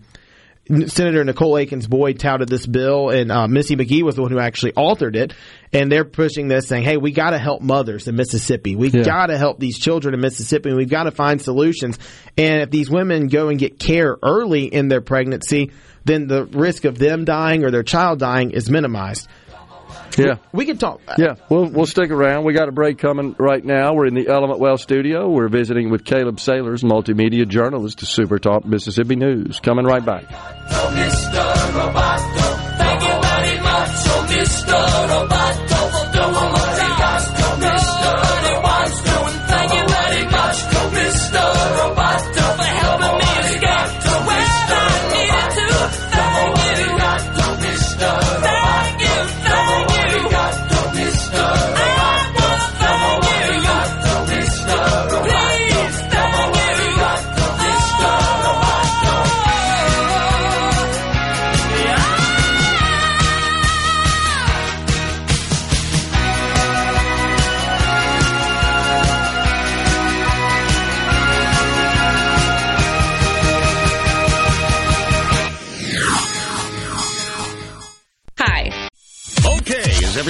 Senator Nicole Akins Boyd touted this bill, and uh, Missy McGee was the one who actually authored it. And they're pushing this, saying, "Hey, we got to help mothers in Mississippi. We Yeah. got to help these children in Mississippi, and we've got to find solutions. And if these women go and get care early in their pregnancy, then the risk of them dying or their child dying is minimized." Yeah. We can talk. Yeah, we'll we'll stick around. We got a break coming right now. We're in the Element Wealth studio. We're visiting with Caleb Sailors, multimedia journalist of Super Talk Mississippi News. Coming right back.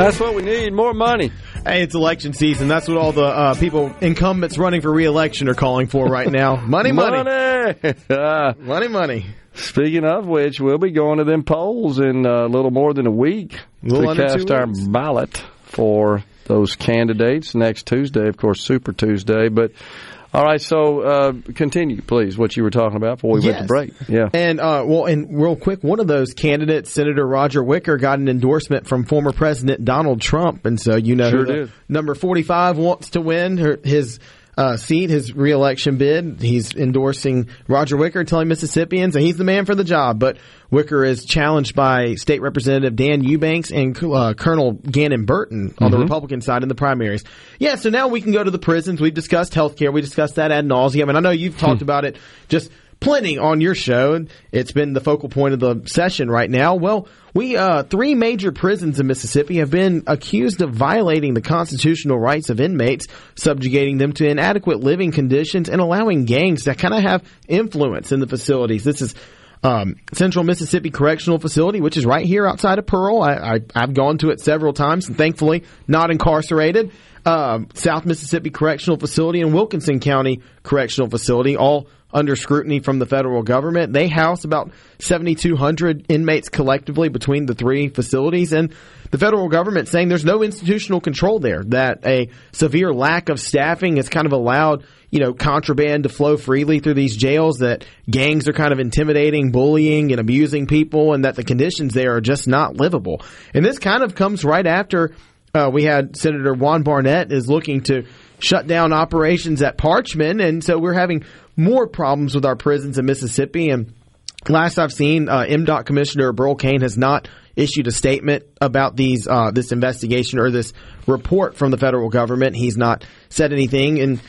That's what we need. More money. Hey, it's election season. That's what all the uh, people incumbents running for reelection are calling for right <laughs> now. Money, money, Money. Ah, <laughs> money, money. Speaking of which, we'll be going to them polls in uh, a little more than a week Little to cast our ballot for those candidates next Tuesday, of course, Super Tuesday. But All right, so uh, continue, please, what you were talking about before we went to break. Yeah. And uh, well, and real quick, one of those candidates, Senator Roger Wicker, got an endorsement from former President Donald Trump, and so you know Sure number forty-five wants to win her, his. Uh, seat, his reelection bid. He's endorsing Roger Wicker, telling Mississippians that he's the man for the job. But Wicker is challenged by State Representative Dan Eubanks and uh, Colonel Ghannon Burton on the Mhm. Republican side in the primaries. Yeah, so now we can go to the prisons. We've discussed healthcare. We discussed that ad nauseum, and I know you've talked about it just plenty on your show. It's been the focal point of the session right now. Well, we uh, three major prisons in Mississippi have been accused of violating the constitutional rights of inmates, subjugating them to inadequate living conditions, and allowing gangs to kind of have influence in the facilities. This is um, Central Mississippi Correctional Facility, which is right here outside of Pearl. I, I've gone to it several times, and thankfully not incarcerated. Um, South Mississippi Correctional Facility and Wilkinson County Correctional Facility, all under scrutiny from the federal government. They house about 7,200 inmates collectively between the three facilities, and the federal government saying there's no institutional control there. That a severe lack of staffing has kind of allowed you know contraband to flow freely through these jails. That gangs are kind of intimidating, bullying, and abusing people, and that the conditions there are just not livable. And this kind of comes right after uh, we had Senator Juan Barnett is looking to shut down operations at Parchman, and so we're having more problems with our prisons in Mississippi. And last I've seen, uh, MDOC Commissioner Burl Cain has not issued a statement about these uh, this investigation or this report from the federal government. He's not said anything, and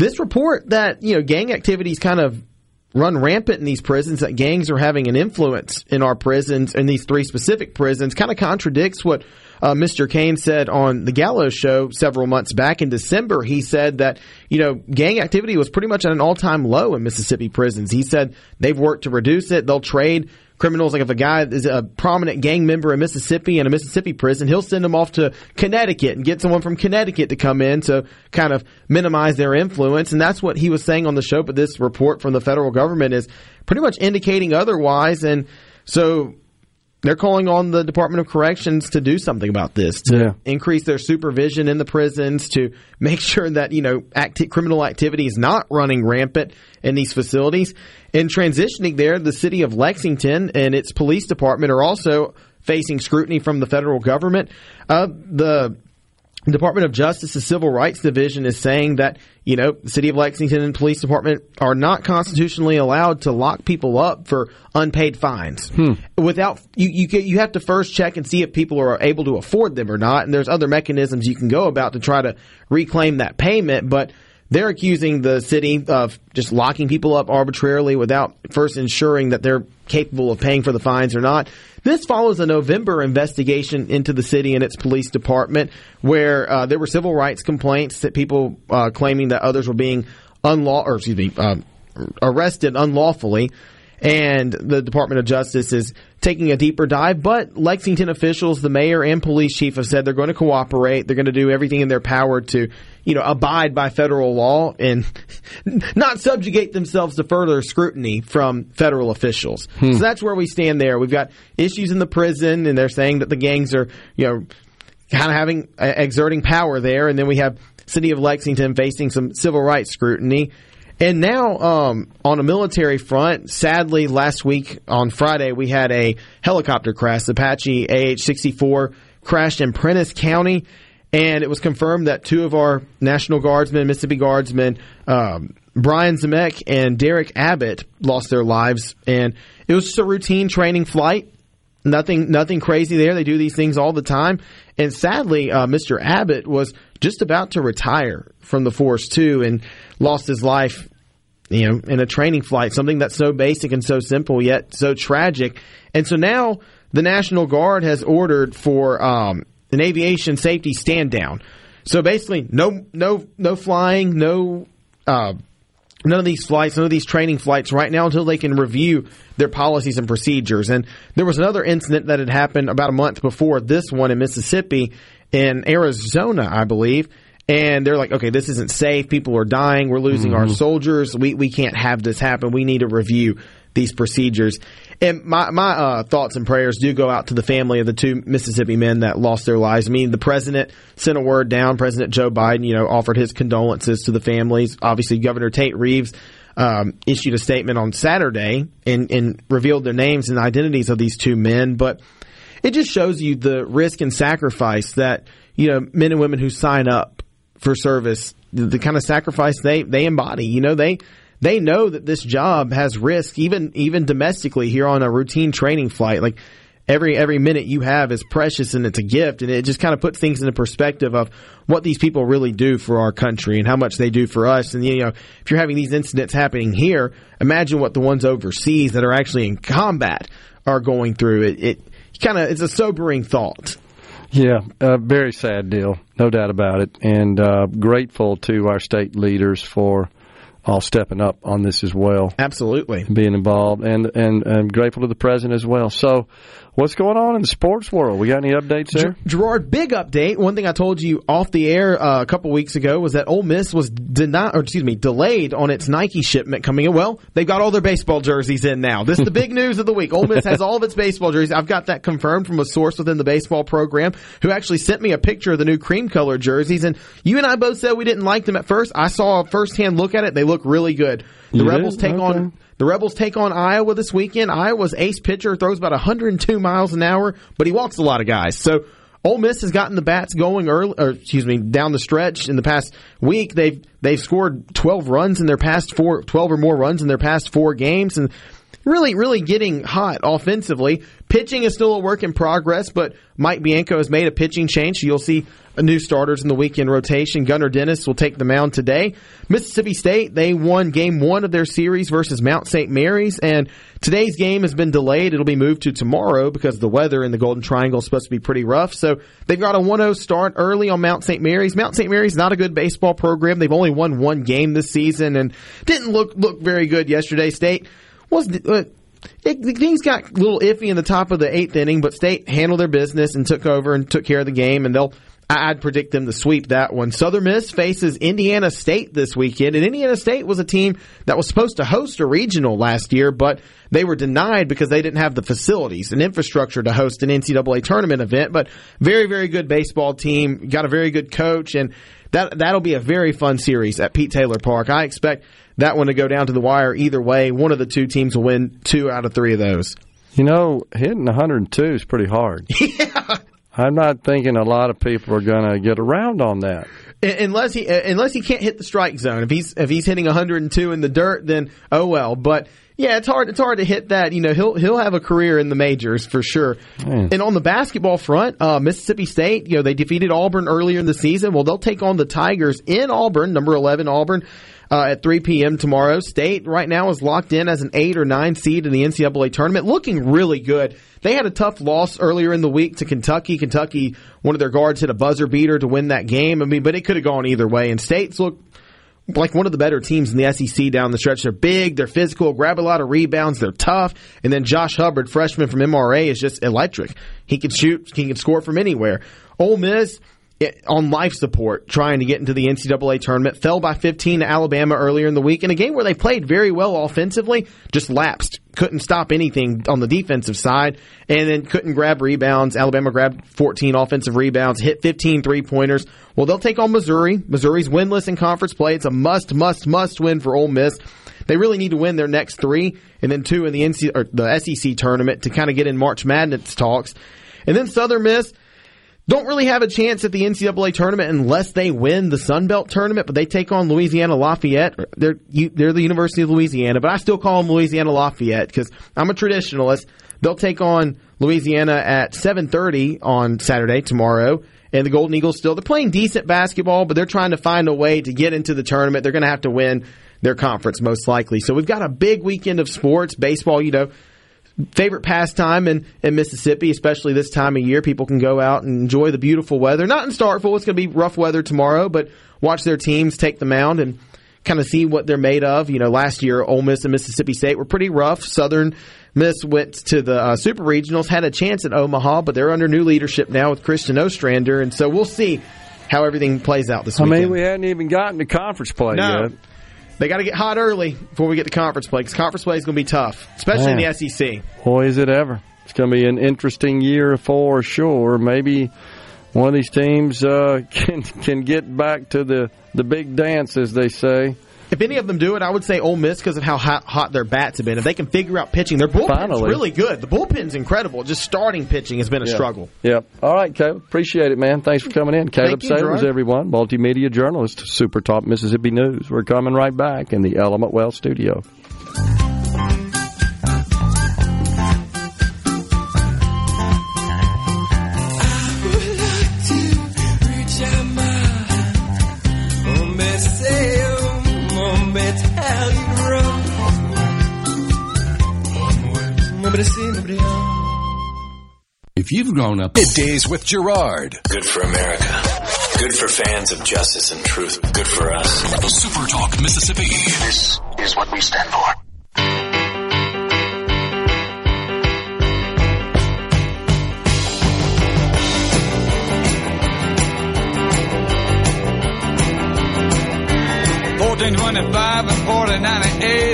this report that you know gang activities kind of run rampant in these prisons, that gangs are having an influence in our prisons, in these three specific prisons, kind of contradicts what uh, Mr. Cain said on the Gallo's show several months back in December. He said that, you know, gang activity was pretty much at an all time low in Mississippi prisons. He said they've worked to reduce it. They'll trade criminals. Like if a guy is a prominent gang member in Mississippi in a Mississippi prison, he'll send them off to Connecticut and get someone from Connecticut to come in to kind of minimize their influence. And that's what he was saying on the show. But this report from the federal government is pretty much indicating otherwise. And so they're calling on the Department of Corrections to do something about this, to Yeah. increase their supervision in the prisons, to make <laughs> sure that, you know, acti- criminal activity is not running rampant in these facilities. In transitioning there, the city of Lexington and its police department are also facing scrutiny from the federal government. Uh, the Department of Justice's Civil Rights Division is saying that, you know, the city of Lexington and police department are not constitutionally allowed to lock people up for unpaid fines. Hmm. Without you you you have to first check and see if people are able to afford them or not, and there's other mechanisms you can go about to try to reclaim that payment, but they're accusing the city of just locking people up arbitrarily without first ensuring that they're capable of paying for the fines or not. This follows a November investigation into the city and its police department where uh, there were civil rights complaints that people uh, claiming that others were being unlaw or excuse me um, arrested unlawfully. And the Department of Justice is taking a deeper dive, but Lexington officials, the mayor and police chief have said they're going to cooperate. They're going to do everything in their power to, you know, abide by federal law and <laughs> not subjugate themselves to further scrutiny from federal officials. So that's where we stand there. We've got issues in the prison and they're saying that the gangs are, you know, kind of having uh, exerting power there, and then we have city of Lexington facing some civil rights scrutiny. And now, um, on a military front, sadly, last week on Friday, we had a helicopter crash. The Apache AH-64 crashed in Prentiss County, and it was confirmed that two of our National Guardsmen, Mississippi Guardsmen, um, Brian Zemek and Derek Abbott, lost their lives. And it was just a routine training flight. Nothing, nothing crazy there. They do these things all the time. And sadly, uh, Mr. Abbott was just about to retire from the force too, and lost his life, you know, in a training flight. Something that's so basic and so simple yet so tragic. And so now the National Guard has ordered for um, an aviation safety stand down. So basically, no, no, no flying, no. Uh, none of these flights, none of these training flights right now until they can review their policies and procedures. And there was another incident that had happened about a month before this one in Mississippi, in Arizona, I believe. And they're like, okay, this isn't safe. People are dying. We're losing our soldiers. We, we can't have this happen. We need to review these procedures. And my my uh, thoughts and prayers do go out to the family of the two Mississippi men that lost their lives. I mean, the president sent a word down. President Joe Biden, you know, offered his condolences to the families. Obviously, Governor Tate Reeves um, issued a statement on Saturday and, and revealed their names and identities of these two men. But it just shows you the risk and sacrifice that you know men and women who sign up for service, the, the kind of sacrifice they they embody. You know, they they know that this job has risk, even even domestically here on a routine training flight. Like every every minute you have is precious and it's a gift, and it just kind of puts things into perspective of what these people really do for our country and how much they do for us. And you know, if you're having these incidents happening here, imagine what the ones overseas that are actually in combat are going through. It, it kind of it's a sobering thought. Yeah, a very sad deal, no doubt about it, and uh, grateful to our state leaders for all stepping up on this as well. Absolutely, being involved, and and and grateful to the president as well. So, what's going on in the sports world? We got any updates there? Gerard, big update. One thing I told you off the air uh, a couple weeks ago was that Ole Miss was denied, or excuse me, delayed on its Nike shipment coming in. Well, they've got all their baseball jerseys in now. This is the big <laughs> news of the week. Ole Miss has all of its baseball jerseys. I've got that confirmed from a source within the baseball program who actually sent me a picture of the new cream color jerseys. And you and I both said we didn't like them at first. I saw a firsthand look at it. They look really good. The You Rebels did? take Okay. on the Rebels take on Iowa this weekend. Iowa's ace pitcher throws about 102 miles an hour, but he walks a lot of guys. So Ole Miss has gotten the bats going early, or excuse me, down the stretch in the past week. They've they've scored 12 runs in their past four, 12 or more runs in their past four games, and really, really getting hot offensively. Pitching is still a work in progress, but Mike Bianco has made a pitching change. You'll see new starters in the weekend rotation. Gunnar Dennis will take the mound today. Mississippi State, they won game one of their series versus Mount St. Mary's, and today's game has been delayed. It'll be moved to tomorrow because the weather in the Golden Triangle is supposed to be pretty rough. So they've got a 1-0 start early on Mount St. Mary's. Mount St. Mary's not a good baseball program. They've only won one game this season and didn't look look very good yesterday. State was uh, it, things got a little iffy in the top of the eighth inning, but State handled their business and took over and took care of the game, and they'll. I'd predict them to sweep that one. Southern Miss faces Indiana State this weekend, and Indiana State was a team that was supposed to host a regional last year, but they were denied because they didn't have the facilities and infrastructure to host an NCAA tournament event. But very, very good baseball team, got a very good coach, and that that'll be a very fun series at Pete Taylor Park. I expect that one to go down to the wire either way. One of the two teams will win two out of three of those. You know, hitting 102 is pretty hard. <laughs> Yeah. I'm not thinking a lot of people are going to get around on that. Unless he uh, unless he can't hit the strike zone. If he's if he's hitting 102 in the dirt, then oh well. But yeah, it's hard. It's hard to hit that. You know, he'll he'll have a career in the majors for sure. And on the basketball front, uh, Mississippi State, you know, they defeated Auburn earlier in the season. Well, they'll take on the Tigers in Auburn, number 11 Auburn. Uh, at 3 p.m. tomorrow. State right now is locked in as an eight or nine seed in the NCAA tournament, looking really good. They had a tough loss earlier in the week to Kentucky. Kentucky, one of their guards hit a buzzer beater to win that game. I mean, but it could have gone either way. And State's look like one of the better teams in the SEC down the stretch. They're big, they're physical, grab a lot of rebounds, they're tough. And then Josh Hubbard, freshman from MRA, is just electric. He can shoot, he can score from anywhere. Ole Miss on life support trying to get into the NCAA tournament. Fell by 15 to Alabama earlier in the week in a game where they played very well offensively, just lapsed. Couldn't stop anything on the defensive side and then couldn't grab rebounds. Alabama grabbed 14 offensive rebounds, hit 15 three pointers. Well, they'll take on Missouri. Missouri's winless in conference play. It's a must, must, must win for Ole Miss. They really need to win their next three and then two in the NC or the SEC tournament to kind of get in March Madness talks. And then Southern Miss, don't really have a chance at the NCAA tournament unless they win the Sun Belt tournament, but they take on Louisiana Lafayette. They're they're the University of Louisiana, but I still call them Louisiana Lafayette because I'm a traditionalist. They'll take on Louisiana at 7:30 on Saturday tomorrow. And the Golden Eagles still they're playing decent basketball, but they're trying to find a way to get into the tournament. They're going to have to win their conference most likely. So we've got a big weekend of sports, baseball, you know, favorite pastime in, in Mississippi, especially this time of year. People can go out and enjoy the beautiful weather. Not in Starkville, it's going to be rough weather tomorrow, but watch their teams take the mound and kind of see what they're made of. You know, last year, Ole Miss and Mississippi State were pretty rough. Southern Miss went to the uh, Super Regionals, had a chance at Omaha, but they're under new leadership now with Christian Ostrander, and so we'll see how everything plays out this I weekend. mean, we hadn't even gotten to conference play No. yet. They got to get hot early before we get to conference play because conference play is going to be tough, especially Man. in the SEC. Boy, is it ever. It's going to be an interesting year for sure. Maybe one of these teams uh, <laughs> can can get back to the, the big dance, as they say. If any of them do it, I would say Ole Miss because of how hot, hot their bats have been. If they can figure out pitching, their bullpen's Finally. really good. The bullpen's incredible. Just starting pitching has been a Yeah. struggle. Yep. All right, Caleb. Appreciate it, man. Thanks for coming in. Caleb you, Sayers, everyone, multimedia journalist, Super Talk Mississippi News. We're coming right back in the Element Wealth studio. If you've grown up middays with Gerard, Good for America. Good for fans of justice and truth. Good for us. Super Talk Mississippi. This is what we stand for. And.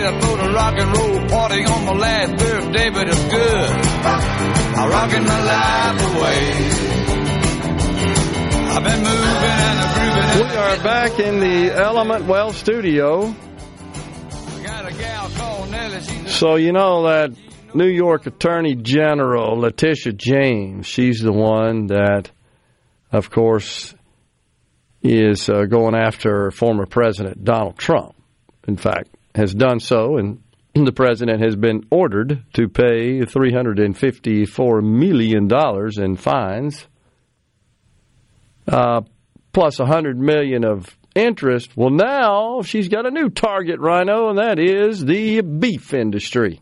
I threw the rock and roll party on my last birthday, but it's good. I'm rocking my life away. I've been moving and I'm grooving. We are back in the Element Wealth studio. Got a gal called Nellie. So you know that New York Attorney General Letitia James, she's the one that, of course, is uh, going after former President Donald Trump. In fact, has done so, and <clears throat> the president has been ordered to pay $354 million in fines, uh, plus $100 million of interest. Well, now she's got a new target, Rhino, and that is the beef industry.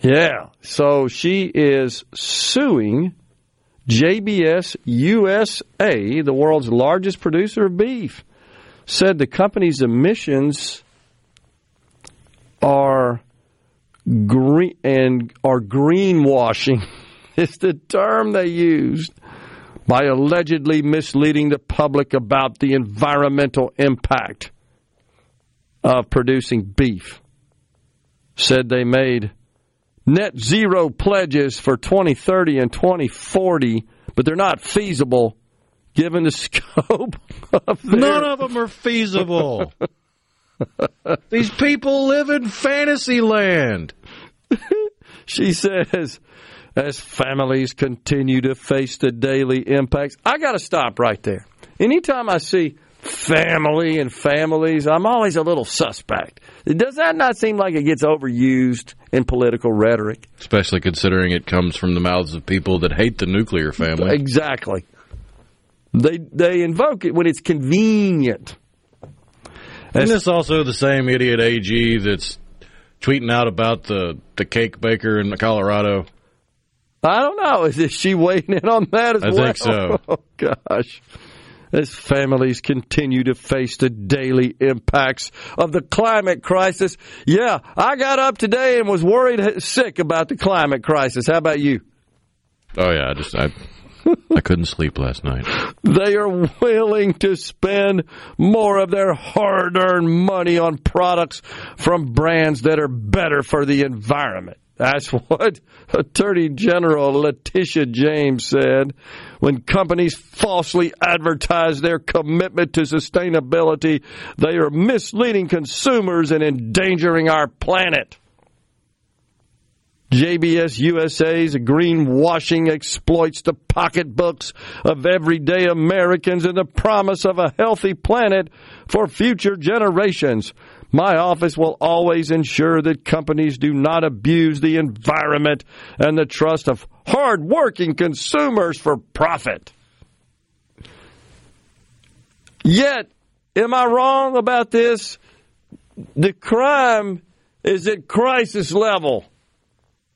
Yeah, so she is suing JBS USA, the world's largest producer of beef, said the company's emissions are green and are greenwashing. <laughs> It's the term they used by allegedly misleading the public about the environmental impact of producing beef. Said they made net zero pledges for 2030 and 2040, but they're not feasible given the <laughs> scope of their None of them are feasible. <laughs> These people live in fantasy land. <laughs> She says, as families continue to face the daily impacts, I got to stop right there. Anytime I see family and families, I'm always a little suspect. Does that not seem like it gets overused in political rhetoric? Especially considering it comes from the mouths of people that hate the nuclear family. Exactly. They they invoke it when it's convenient. Isn't this also the same idiot AG that's tweeting out about the, the cake baker in Colorado? I don't know. Is she weighing in on that as I well? think so. <laughs> Oh gosh. As families continue to face the daily impacts of the climate crisis. Yeah, I got up today and was worried sick about the climate crisis. How about you? Oh yeah, I just I I couldn't sleep last night. They are willing to spend more of their hard earned money on products from brands that are better for the environment. That's <laughs> what Attorney General Letitia James said when companies falsely advertise their commitment to sustainability. They are misleading consumers and endangering our planet. JBS USA's greenwashing exploits the pocketbooks of everyday Americans in the promise of a healthy planet for future generations. My office will always ensure that companies do not abuse the environment and the trust of hard-working consumers for profit. Yet, am I wrong about this? The crime is at crisis level.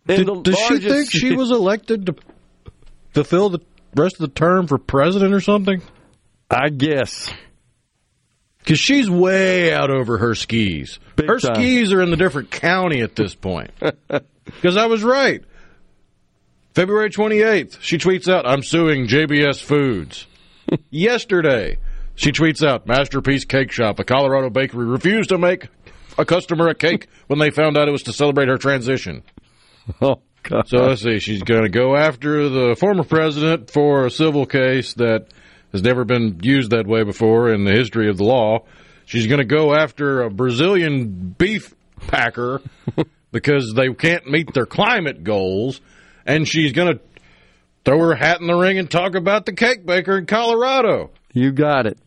Did, does she think she was elected to fulfill the rest of the term for president or something? I guess. Because she's way out over her skis. Big her time. skis are in the different county at this point. <laughs> Because I was right. February 28th, she tweets out, I'm suing JBS Foods. <laughs> Yesterday, She tweets out, Masterpiece Cake Shop, a Colorado bakery, refused to make a customer a cake <laughs> when they found out it was to celebrate her transition. Oh, God. So let's see. She's going to go after the former president for a civil case that has never been used that way before in the history of the law. She's going to go after a Brazilian beef packer <laughs> because they can't meet their climate goals. And she's going to throw her hat in the ring and talk about the cake baker in Colorado. You got it.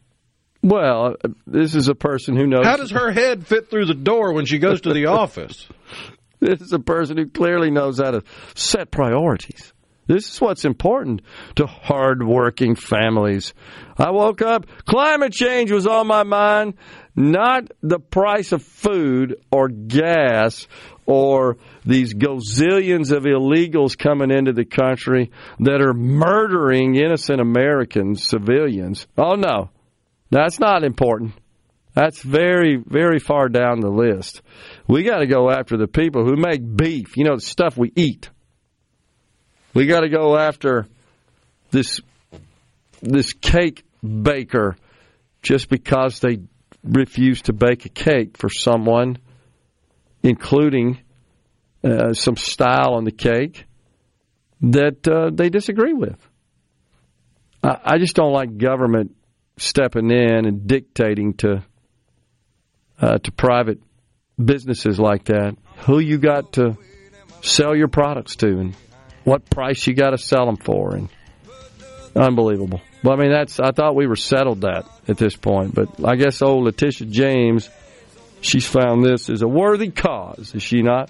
Well, uh, this is a person who knows. How does her head fit through the door when she goes to the <laughs> office? This is a person who clearly knows how to set priorities. This is what's important to hardworking families. I woke up, climate change was on my mind, not the price of food or gas or these gazillions of illegals coming into the country that are murdering innocent Americans, civilians. Oh, no, that's not important. That's very, very far down the list. We got to go after the people who make beef, you know, the stuff we eat. We got to go after this this cake baker just because they refuse to bake a cake for someone, including uh, some style on the cake that uh, they disagree with. I, I just don't like government stepping in and dictating to uh, to private businesses like that who you got to sell your products to and what price you got to sell them for and unbelievable. Well, I mean that's I thought we were settled that at this point, but I guess old Letitia James she's found this as a worthy cause, is she not?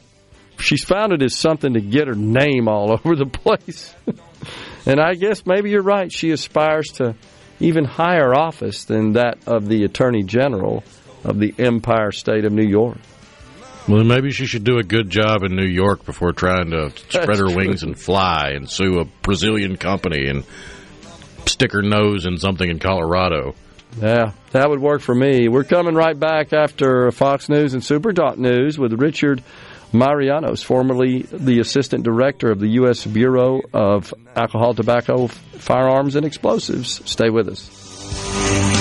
She's found it as something to get her name all <laughs> over the place. <laughs> and I guess maybe you're right. She aspires to even higher office than that of the Attorney General of the Empire State of New York. Well, maybe she should do a good job in New York before trying to spread That's her true. wings and fly and sue a Brazilian company and stick her nose in something in Colorado. Yeah, that would work for me. We're coming right back after Fox News and Super Talk News with Richard Marianos, formerly the Assistant Director of the U.S. Bureau of Alcohol, Tobacco, Firearms, and Explosives. Stay with us.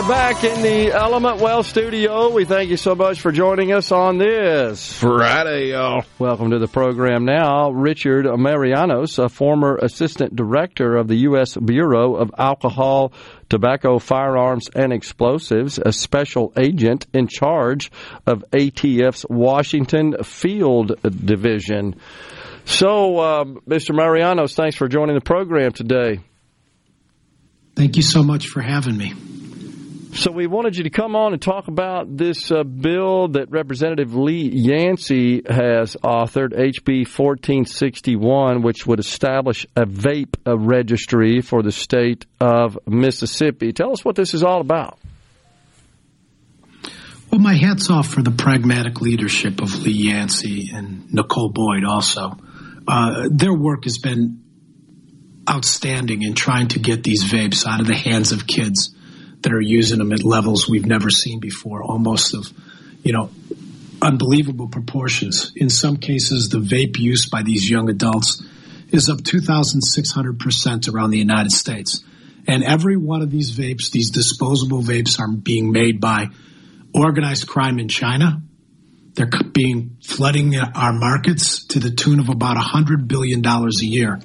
Are back in the Element Wealth studio. We thank you so much for joining us on this Friday, y'all. Welcome to the program now. Richard Marianos, a former assistant director of the U.S. Bureau of Alcohol, Tobacco, Firearms, and Explosives, a special agent in charge of ATF's Washington Field Division. So, um, Mr. Marianos, thanks for joining the program today. Thank you so much for having me. So we wanted you to come on and talk about this uh, bill that Representative Lee Yancey has authored, HB 1461, which would establish a vape uh, registry for the state of Mississippi. Tell us what this is all about. Well, my hat's off for the pragmatic leadership of Lee Yancey and Nicole Boyd also. Uh, their work has been outstanding in trying to get these vapes out of the hands of kids that are using them at levels we've never seen before, almost of, you know, unbelievable proportions. In some cases, the vape use by these young adults is up 2,600% around the United States. And every one of these vapes, these disposable vapes, are being made by organized crime in China. They're being flooding our markets to the tune of about $100 billion a year.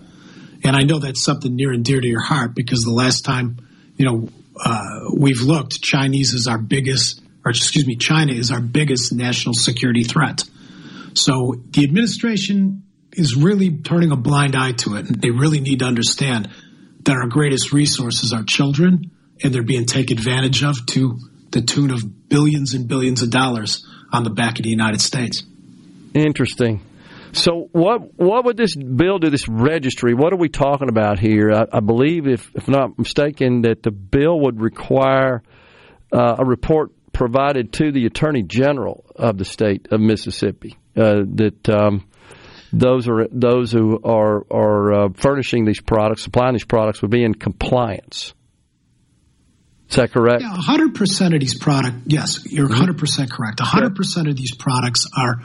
And I know that's something near and dear to your heart because the last time, you know, uh, we've looked, Chinese is our biggest, or excuse me, China is our biggest national security threat. So the administration is really turning a blind eye to it. They really need to understand that our greatest resources are children and they're being taken advantage of to the tune of billions and billions of dollars on the back of the United States. Interesting. So what what would this bill do? This registry? What are we talking about here? I, I believe, if if not mistaken, that the bill would require uh, a report provided to the Attorney General of the state of Mississippi uh, that um, those are those who are are uh, furnishing these products, supplying these products, would be in compliance. Is that correct? Yeah, 100% of these products, yes, you're 100% correct. 100% of these products are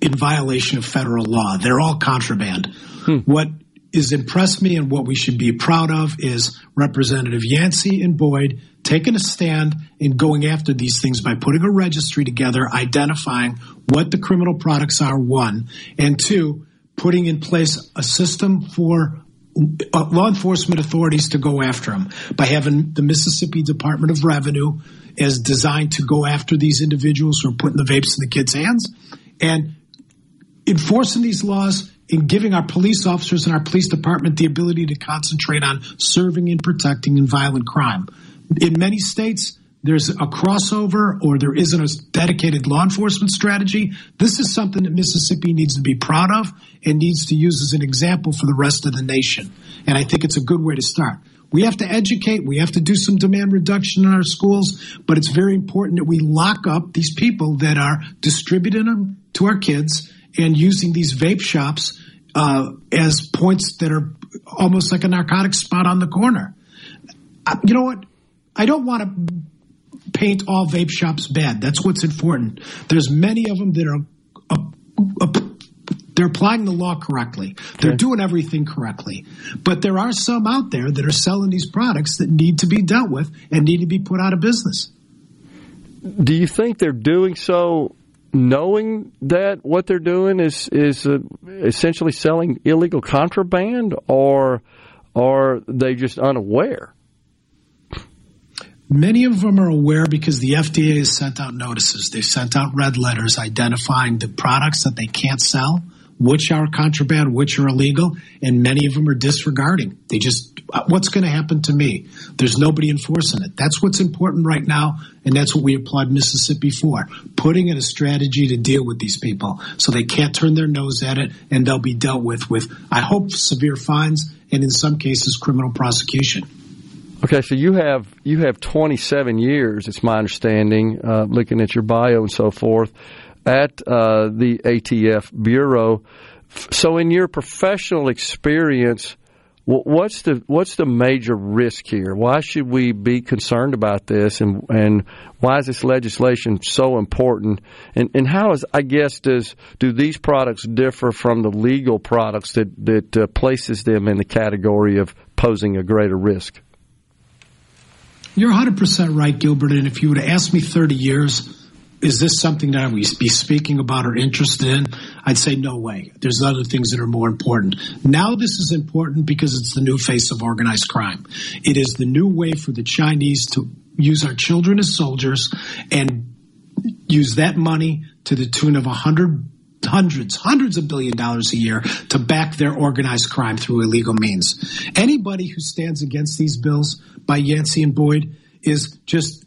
in violation of federal law. They're all contraband. Hmm. What is impressed me and what we should be proud of is Representative Yancey and Boyd taking a stand and going after these things by putting a registry together, identifying what the criminal products are, one, and two, putting in place a system for uh, law enforcement authorities to go after them by having the Mississippi Department of Revenue as designed to go after these individuals who are putting the vapes in the kids' hands and enforcing these laws and giving our police officers and our police department the ability to concentrate on serving and protecting in violent crime. In many states, there's a crossover or there isn't a dedicated law enforcement strategy. This is something that Mississippi needs to be proud of and needs to use as an example for the rest of the nation. And I think it's a good way to start. We have to educate. We have to do some demand reduction in our schools, but it's very important that we lock up these people that are distributing them to our kids and using these vape shops uh, as points that are almost like a narcotic spot on the corner. Uh, you know what? I don't want to paint all vape shops bad. That's what's important. There's many of them that are uh, uh, they're applying the law correctly. They're Okay. doing everything correctly. But there are some out there that are selling these products that need to be dealt with and need to be put out of business. Do you think they're doing so knowing that what they're doing is is uh, essentially selling illegal contraband, or are they just unaware? Many of them are aware because the FDA has sent out notices. They've sent out red letters identifying the products that they can't sell, which are contraband, which are illegal, and many of them are disregarding. They just, what's going to happen to me? There's nobody enforcing it. That's what's important right now, and that's what we applaud Mississippi for. Putting in a strategy to deal with these people so they can't turn their nose at it and they'll be dealt with with, I hope, severe fines and in some cases, criminal prosecution. Okay, so you have you have 27 years. It's my understanding, uh, looking at your bio and so forth, at uh, the ATF bureau. So, in your professional experience, what's the what's the major risk here? Why should we be concerned about this, and and why is this legislation so important? And and how is I guess does do these products differ from the legal products that that uh, places them in the category of posing a greater risk? You're 100% right, Gilbert. And if you would have asked me 30 years, is this something that I would be speaking about or interested in? I'd say no way. There's other things that are more important. Now this is important because it's the new face of organized crime. It is the new way for the Chinese to use our children as soldiers and use that money to the tune of a hundred hundreds, hundreds of billion dollars a year to back their organized crime through illegal means. Anybody who stands against these bills by Yancey and Boyd is just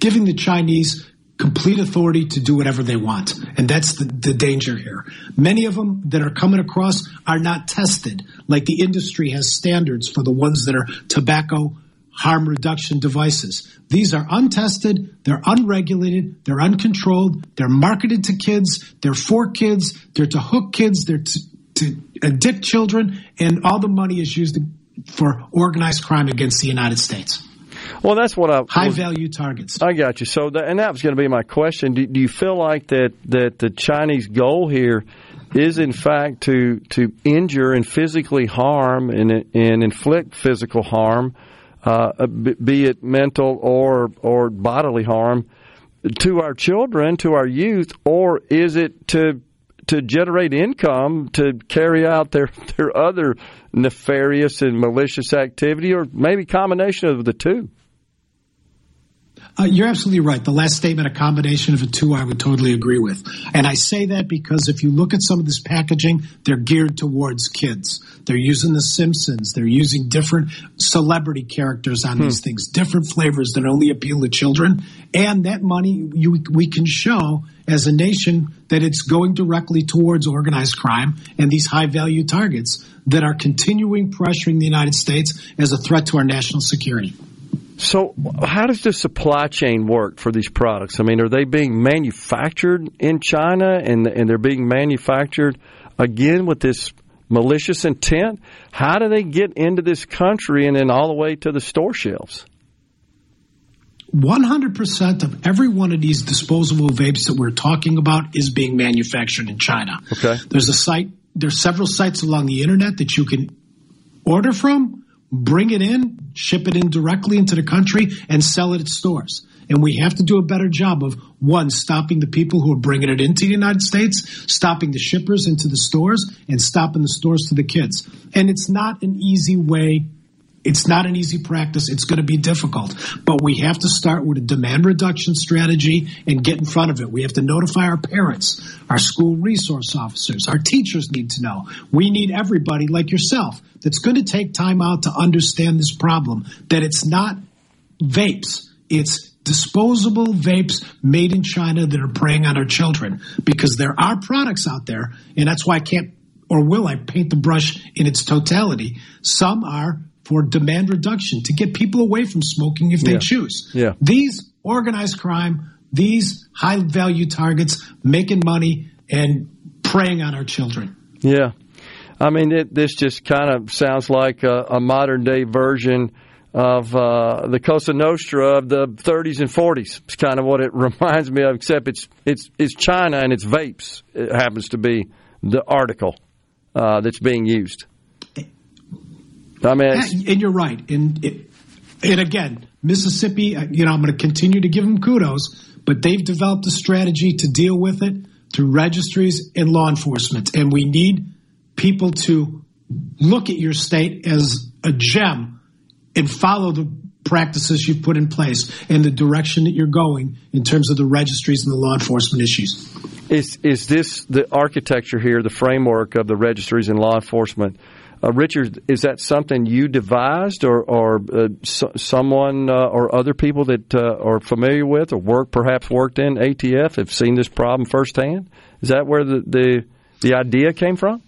giving the Chinese complete authority to do whatever they want. And that's the, the danger here. Many of them that are coming across are not tested, like the industry has standards for the ones that are tobacco harm reduction devices. These are untested, they're unregulated, they're uncontrolled, they're marketed to kids, they're for kids, they're to hook kids, they're to, to addict children, and all the money is used for organized crime against the United States. Well, that's what I High was- value targets. I got you. So, that, and that was going to be my question. Do, do you feel like that that the Chinese goal here is, in fact, to to injure and physically harm and and inflict physical harm, uh, be be it mental or or bodily harm, to our children, to our youth, or is it to to generate income to carry out their their other nefarious and malicious activity, or maybe combination of the two? Uh, you're absolutely right. The last statement, a combination of the two, I would totally agree with. And I say that because if you look at some of this packaging, they're geared towards kids. They're using The Simpsons. They're using different celebrity characters on Hmm. these things, different flavors that only appeal to children. And that money, you, we can show as a nation that it's going directly towards organized crime and these high value targets that are continuing pressuring the United States as a threat to our national security. So, how does the supply chain work for these products? I mean, are they being manufactured in China and and they're being manufactured again with this malicious intent? How do they get into this country and then all the way to the store shelves? 100% of every one of these disposable vapes that we're talking about is being manufactured in China. Okay. There's a site, there's several sites along the internet that you can order from, bring it in, ship it in directly into the country, and sell it at stores. And we have to do a better job of one, stopping the people who are bringing it into the United States, stopping the shippers into the stores, and stopping the stores to the kids. And it's not an easy way it's not an easy practice. It's going to be difficult, but we have to start with a demand reduction strategy and get in front of it. We have to notify our parents, our school resource officers, our teachers need to know. We need everybody like yourself that's going to take time out to understand this problem that it's not vapes. It's disposable vapes made in China that are preying on our children because there are products out there and that's why I can't or will I paint the brush in its totality. Some are for demand reduction to get people away from smoking if they Yeah. choose. Yeah. These organized crime, these high value targets making money and preying on our children. Yeah. I mean, it, this just kind of sounds like a, a modern day version of uh, the Cosa Nostra of the 30s and 40s. It's kind of what it <laughs> reminds me of, except it's it's it's China and it's vapes. It happens to be the article uh, that's being used. I mean, Yeah, and you're right. And it, and again, Mississippi, uh, you know, I'm going to continue to give them kudos, but they've developed a strategy to deal with it through registries and law enforcement. And we need people to look at your state as a gem and follow the practices you've put in place and the direction that you're going in terms of the registries and the law enforcement issues. is is this the architecture here, the framework of the registries and law enforcement? Uh, Richard, is that something you devised, or, or uh, so, someone uh, or other people that uh, are familiar with, or work perhaps worked in ATF have seen this problem firsthand? Is that where the the, the idea came from?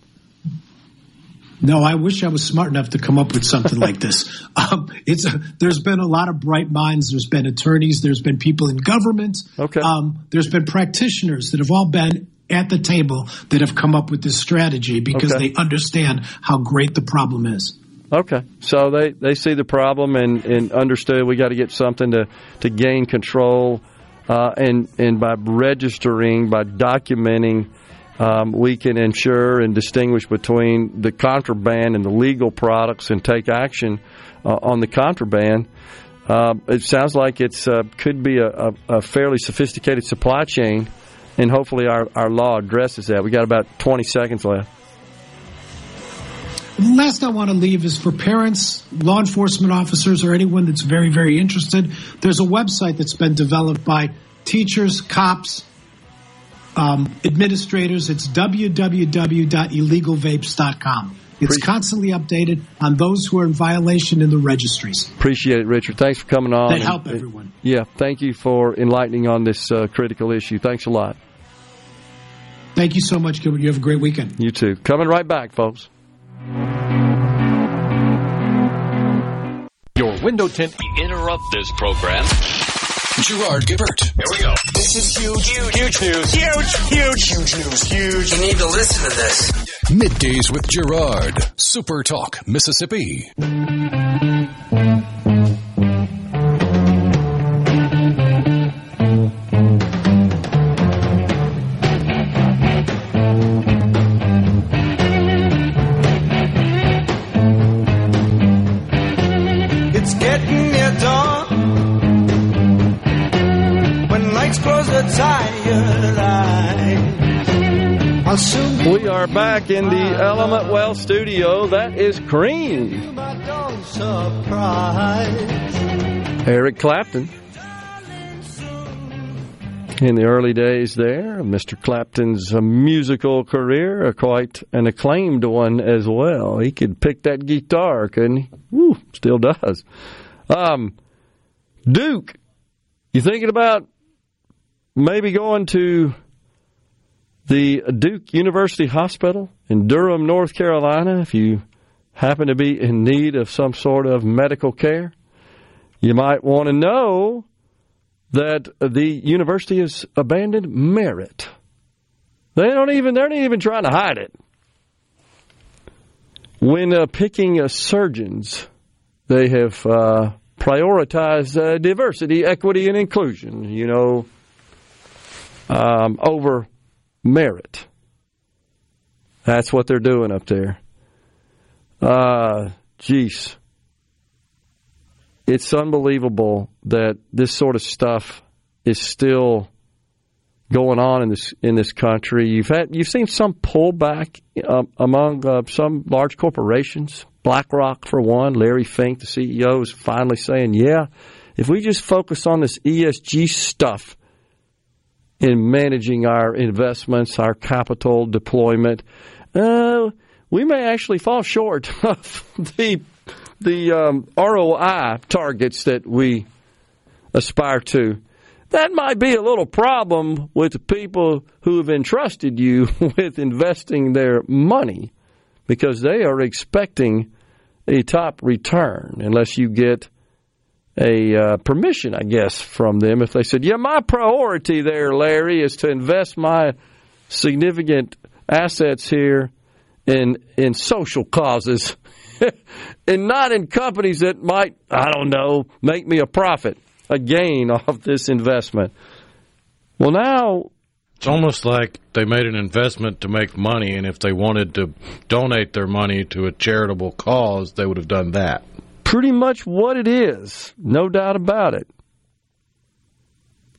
No, I wish I was smart enough to come up with something like this. <laughs> Um, it's a, there's been a lot of bright minds. There's been attorneys. There's been people in government. Okay. Um, there's been practitioners that have all been at the table that have come up with this strategy because Okay. they understand how great the problem is. Okay, so they, they see the problem and, and understood we got to get something to, to gain control, uh, and and by registering, by documenting, um, we can ensure and distinguish between the contraband and the legal products and take action uh, on the contraband. Uh, it sounds like it's uh, could be a, a, a fairly sophisticated supply chain, and hopefully our, our law addresses that. We got about twenty seconds left. The last I want to leave is for parents, law enforcement officers, or anyone that's very, very interested. There's a website that's been developed by teachers, cops, um, administrators. It's www.illegalvapes.com. It's constantly updated on those who are in violation in the registries. Appreciate it, Richard. Thanks for coming on. They and- help everyone. Yeah, thank you for enlightening on this uh, critical issue. Thanks a lot. Thank you so much, Gilbert. You have a great weekend. You too. Coming right back, folks. Your window tint. We interrupt this program. Gerard Gibert. Here we go. This is huge, huge, huge news. Huge, huge, huge news. Huge. You need to listen to this. Middays with Gerard. Super Talk, Mississippi. Back in the Element Wealth studio. That is Cream. Eric Clapton. in the early days there. Mr. Clapton's uh, musical career, uh, quite an acclaimed one as well. He could pick that guitar, couldn't he? Still does. Um, Duke, you thinking about maybe going to the Duke University Hospital in Durham, North Carolina, if you happen to be in need of some sort of medical care? You might want to know that the university has abandoned merit. They don't even they're not even trying to hide it. When uh, picking uh, surgeons, they have uh, prioritized uh, diversity, equity, and inclusion. You know, um, over merit. That's what they're doing up there. Uh, geez it's unbelievable that this sort of stuff is still going on in this in this country. You've had you've seen some pullback uh, among uh, some large corporations. BlackRock, for one, Larry Fink, the CEO, is finally saying, "Yeah, if we just focus on this ESG stuff in managing our investments, our capital deployment, uh, we may actually fall short <laughs> of the the um, ROI targets that we aspire to. That might be a little problem with the people who have entrusted you <laughs> with investing their money because they are expecting a top return unless you get a uh, permission, I guess, from them. If they said, Yeah, my priority there, Larry, is to invest my significant assets here in in social causes <laughs> and not in companies that might, I don't know, make me a profit, a gain <laughs> off this investment. Well, now. It's almost like they made an investment to make money, and if they wanted to donate their money to a charitable cause, they would have done that. Pretty much what it is, no doubt about it.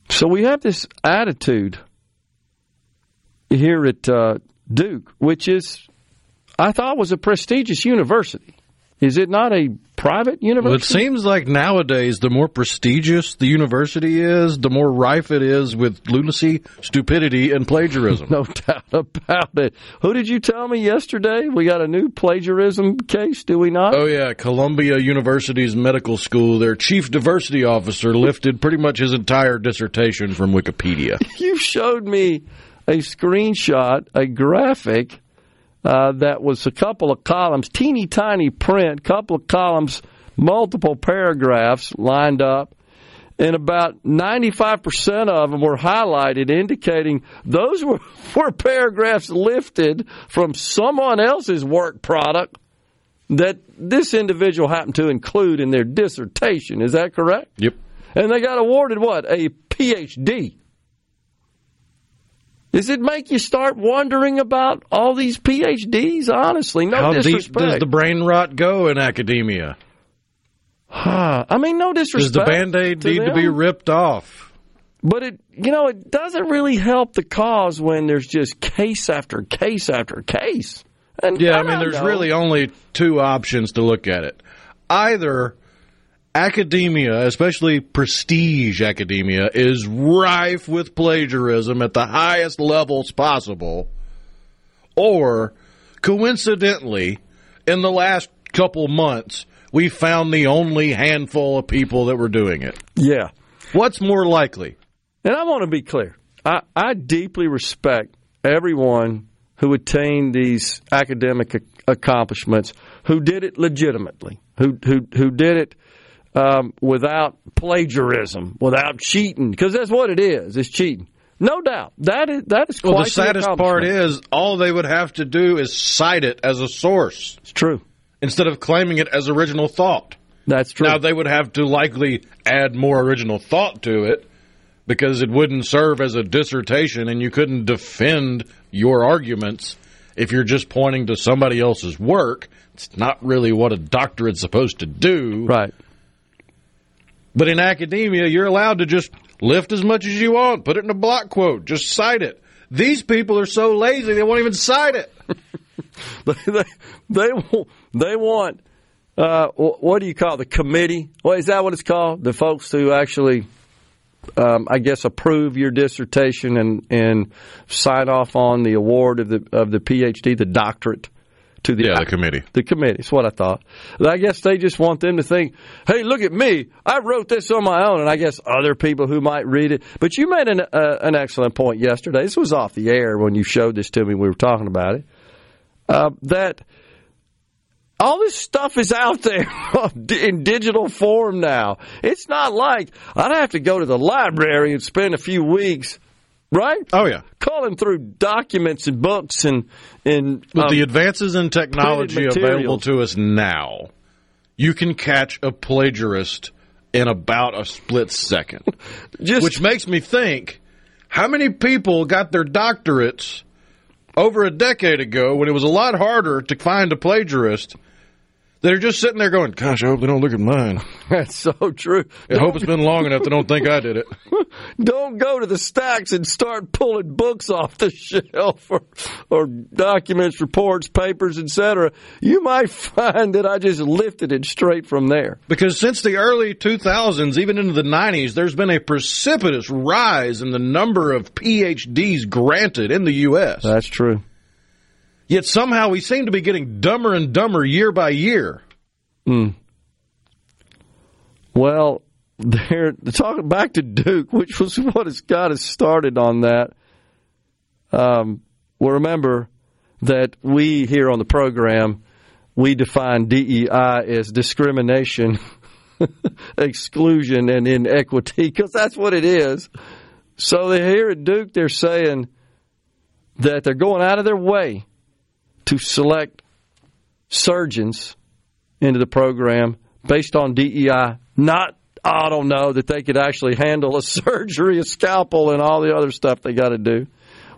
So we have this attitude here at uh, Duke, which is I thought was a prestigious university. Is it not a private university? Well, it seems like nowadays, the more prestigious the university is, the more rife it is with lunacy, stupidity, and plagiarism. <laughs> no doubt about it. Who did you tell me yesterday? We got a new plagiarism case, do we not? Oh, yeah. Columbia University's medical school, their chief diversity officer lifted pretty much his entire dissertation from Wikipedia. <laughs> you showed me a screenshot, a graphic uh, that was a couple of columns, teeny tiny print, couple of columns, multiple paragraphs lined up, and about 95% of them were highlighted, indicating those were, <laughs> were paragraphs lifted from someone else's work product that this individual happened to include in their dissertation. Is that correct? Yep. And they got awarded what? A PhD. Does it make you start wondering about all these PhDs? Honestly, no How disrespect. deep does the brain rot go in academia? I mean, no disrespect. Does the band aid to need them, to be ripped off? But it, you know, it doesn't really help the cause when there's just case after case after case. And yeah, I and mean, there's know. really only two options to look at it. Either academia, especially prestige academia, is rife with plagiarism at the highest levels possible, or coincidentally, in the last couple months, we found the only handful of people that were doing it. Yeah. What's more likely? And I want to be clear. I, I deeply respect everyone who attained these academic accomplishments who did it legitimately, who who who did it um, without plagiarism, without cheating, because that's what it is. It's cheating. No doubt. That is that is Well, quite the saddest part is all they would have to do is cite it as a source. It's true. Instead of claiming it as original thought. That's true. Now they would have to likely add more original thought to it because it wouldn't serve as a dissertation and you couldn't defend your arguments if you're just pointing to somebody else's work. It's not really what a doctorate's supposed to do. Right. But in academia, you're allowed to just lift as much as you want, put it in a block quote, just cite it. These people are so lazy they won't even cite it. <laughs> they, they they want uh, what do you call it? the committee? Well, is that? What it's called? The folks who actually um, I guess, approve your dissertation and and sign off on the award of the of the PhD, the doctorate to the yeah the committee. The committee. That's what I thought. I guess they just want them to think, "Hey, look at me! I wrote this on my own." And I guess other people who might read it. But you made an uh, an excellent point yesterday. This was off the air when you showed this to me. We were talking about it. Uh, that all this stuff is out there <laughs> in digital form now. It's not like I'd have to go to the library and spend a few weeks, right? Oh yeah, calling through documents and books and and with um, the advances in technology available to us now, you can catch a plagiarist in about a split second. <laughs> Just, which makes me think, how many people got their doctorates? Over a decade ago, when it was a lot harder to find a plagiarist, they're just sitting there going, "Gosh, I hope they don't look at mine." <laughs> That's so true. I hope it's been long enough they don't think I did it. <laughs> don't go to the stacks and start pulling books off the <laughs> shelf or, or documents, reports, papers, etc. You might find that I just lifted it straight from there. Because since the early 2000s, even into the 90s, there's been a precipitous rise in the number of PhDs granted in the U.S. That's true. Yet somehow we seem to be getting dumber and dumber year by year. Hmm. Well, <laughs> they're talking back to Duke, which was what has got us started on that. Um, well, remember that we here on the program we define DEI as discrimination, <laughs> exclusion, and inequity because that's what it is. So here at Duke, they're saying that they're going out of their way to select surgeons into the program based on DEI, not I don't know that they could actually handle a <laughs> surgery, a scalpel, and all the other stuff they got to do.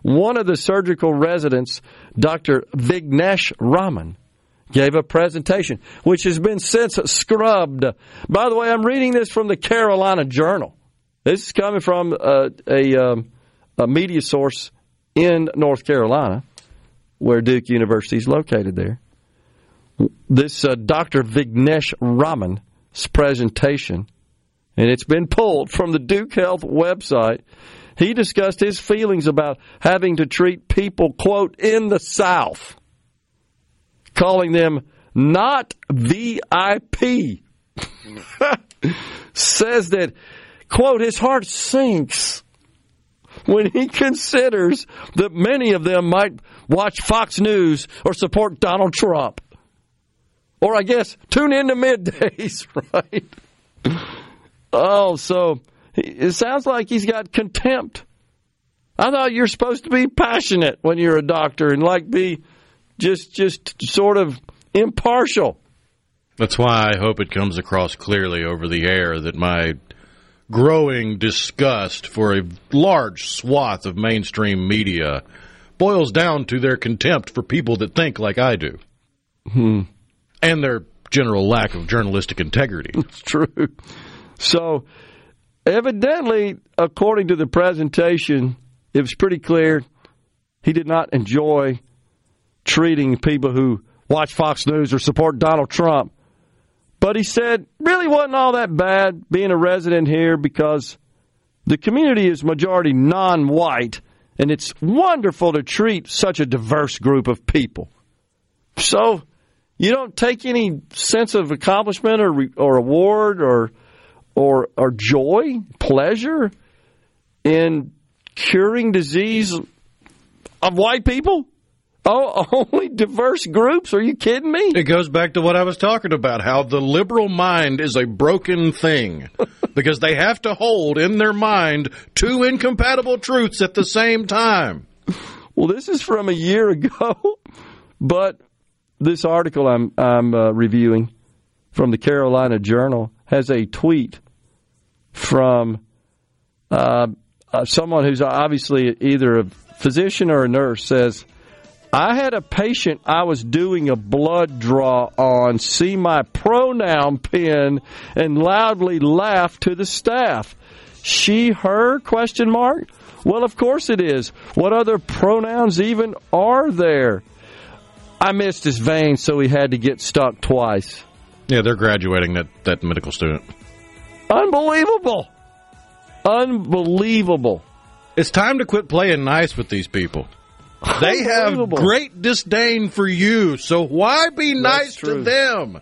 One of the surgical residents, Dr. Vignesh Raman, gave a presentation, which has been since scrubbed. By the way, I'm reading this from the Carolina Journal. This is coming from a, a, um, a media source in North Carolina, where Duke University is located there. This uh, Dr. Vignesh Raman's presentation, and it's been pulled from the Duke Health website. He discussed his feelings about having to treat people, quote, in the South, calling them not VIP. <laughs> Says that, quote, his heart sinks when he considers that many of them might watch Fox News or support Donald Trump. Or I guess tune in to middays, <laughs> right? Oh, so it sounds like he's got contempt. I thought you're supposed to be passionate when you're a doctor and like be just just sort of impartial. That's why I hope it comes across clearly over the air that my growing disgust for a large swath of mainstream media boils down to their contempt for people that think like I do. Hmm. And their general lack of journalistic integrity. <laughs> It's true. So, evidently, according to the presentation, it was pretty clear he did not enjoy treating people who watch Fox News or support Donald Trump. But he said, really wasn't all that bad being a resident here because the community is majority non white, and it's wonderful to treat such a diverse group of people. So, you don't take any sense of accomplishment or, or award or or, or joy, pleasure in curing disease of white people? Oh, <laughs> only diverse groups? Are you kidding me? It goes back to what I was talking about how the liberal mind is a broken thing <laughs> because they have to hold in their mind two incompatible truths at the same time. Well, this is from a year ago, <laughs> but this article I'm, I'm uh, reviewing from the Carolina Journal has a tweet from uh, uh, someone who's obviously either a physician or a nurse says, I had a patient I was doing a blood draw on see my pronoun pin and loudly laugh to the staff. She, her, question mark? Well, of course it is. What other pronouns even are there? I missed his vein, so he had to get stuck twice. Yeah, they're graduating that, that medical student. Unbelievable. Unbelievable. It's time to quit playing nice with these people. They have great disdain for you, so why be nice to them?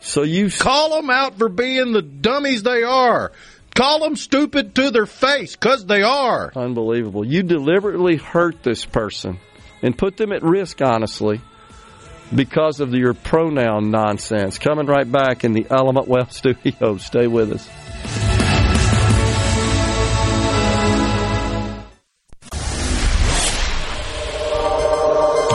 So you call them out for being the dummies they are. Call them stupid to their face, because they are. Unbelievable. You deliberately hurt this person and put them at risk, honestly, because of your pronoun nonsense. Coming right back in the Element Wealth <laughs> studio. Stay with us.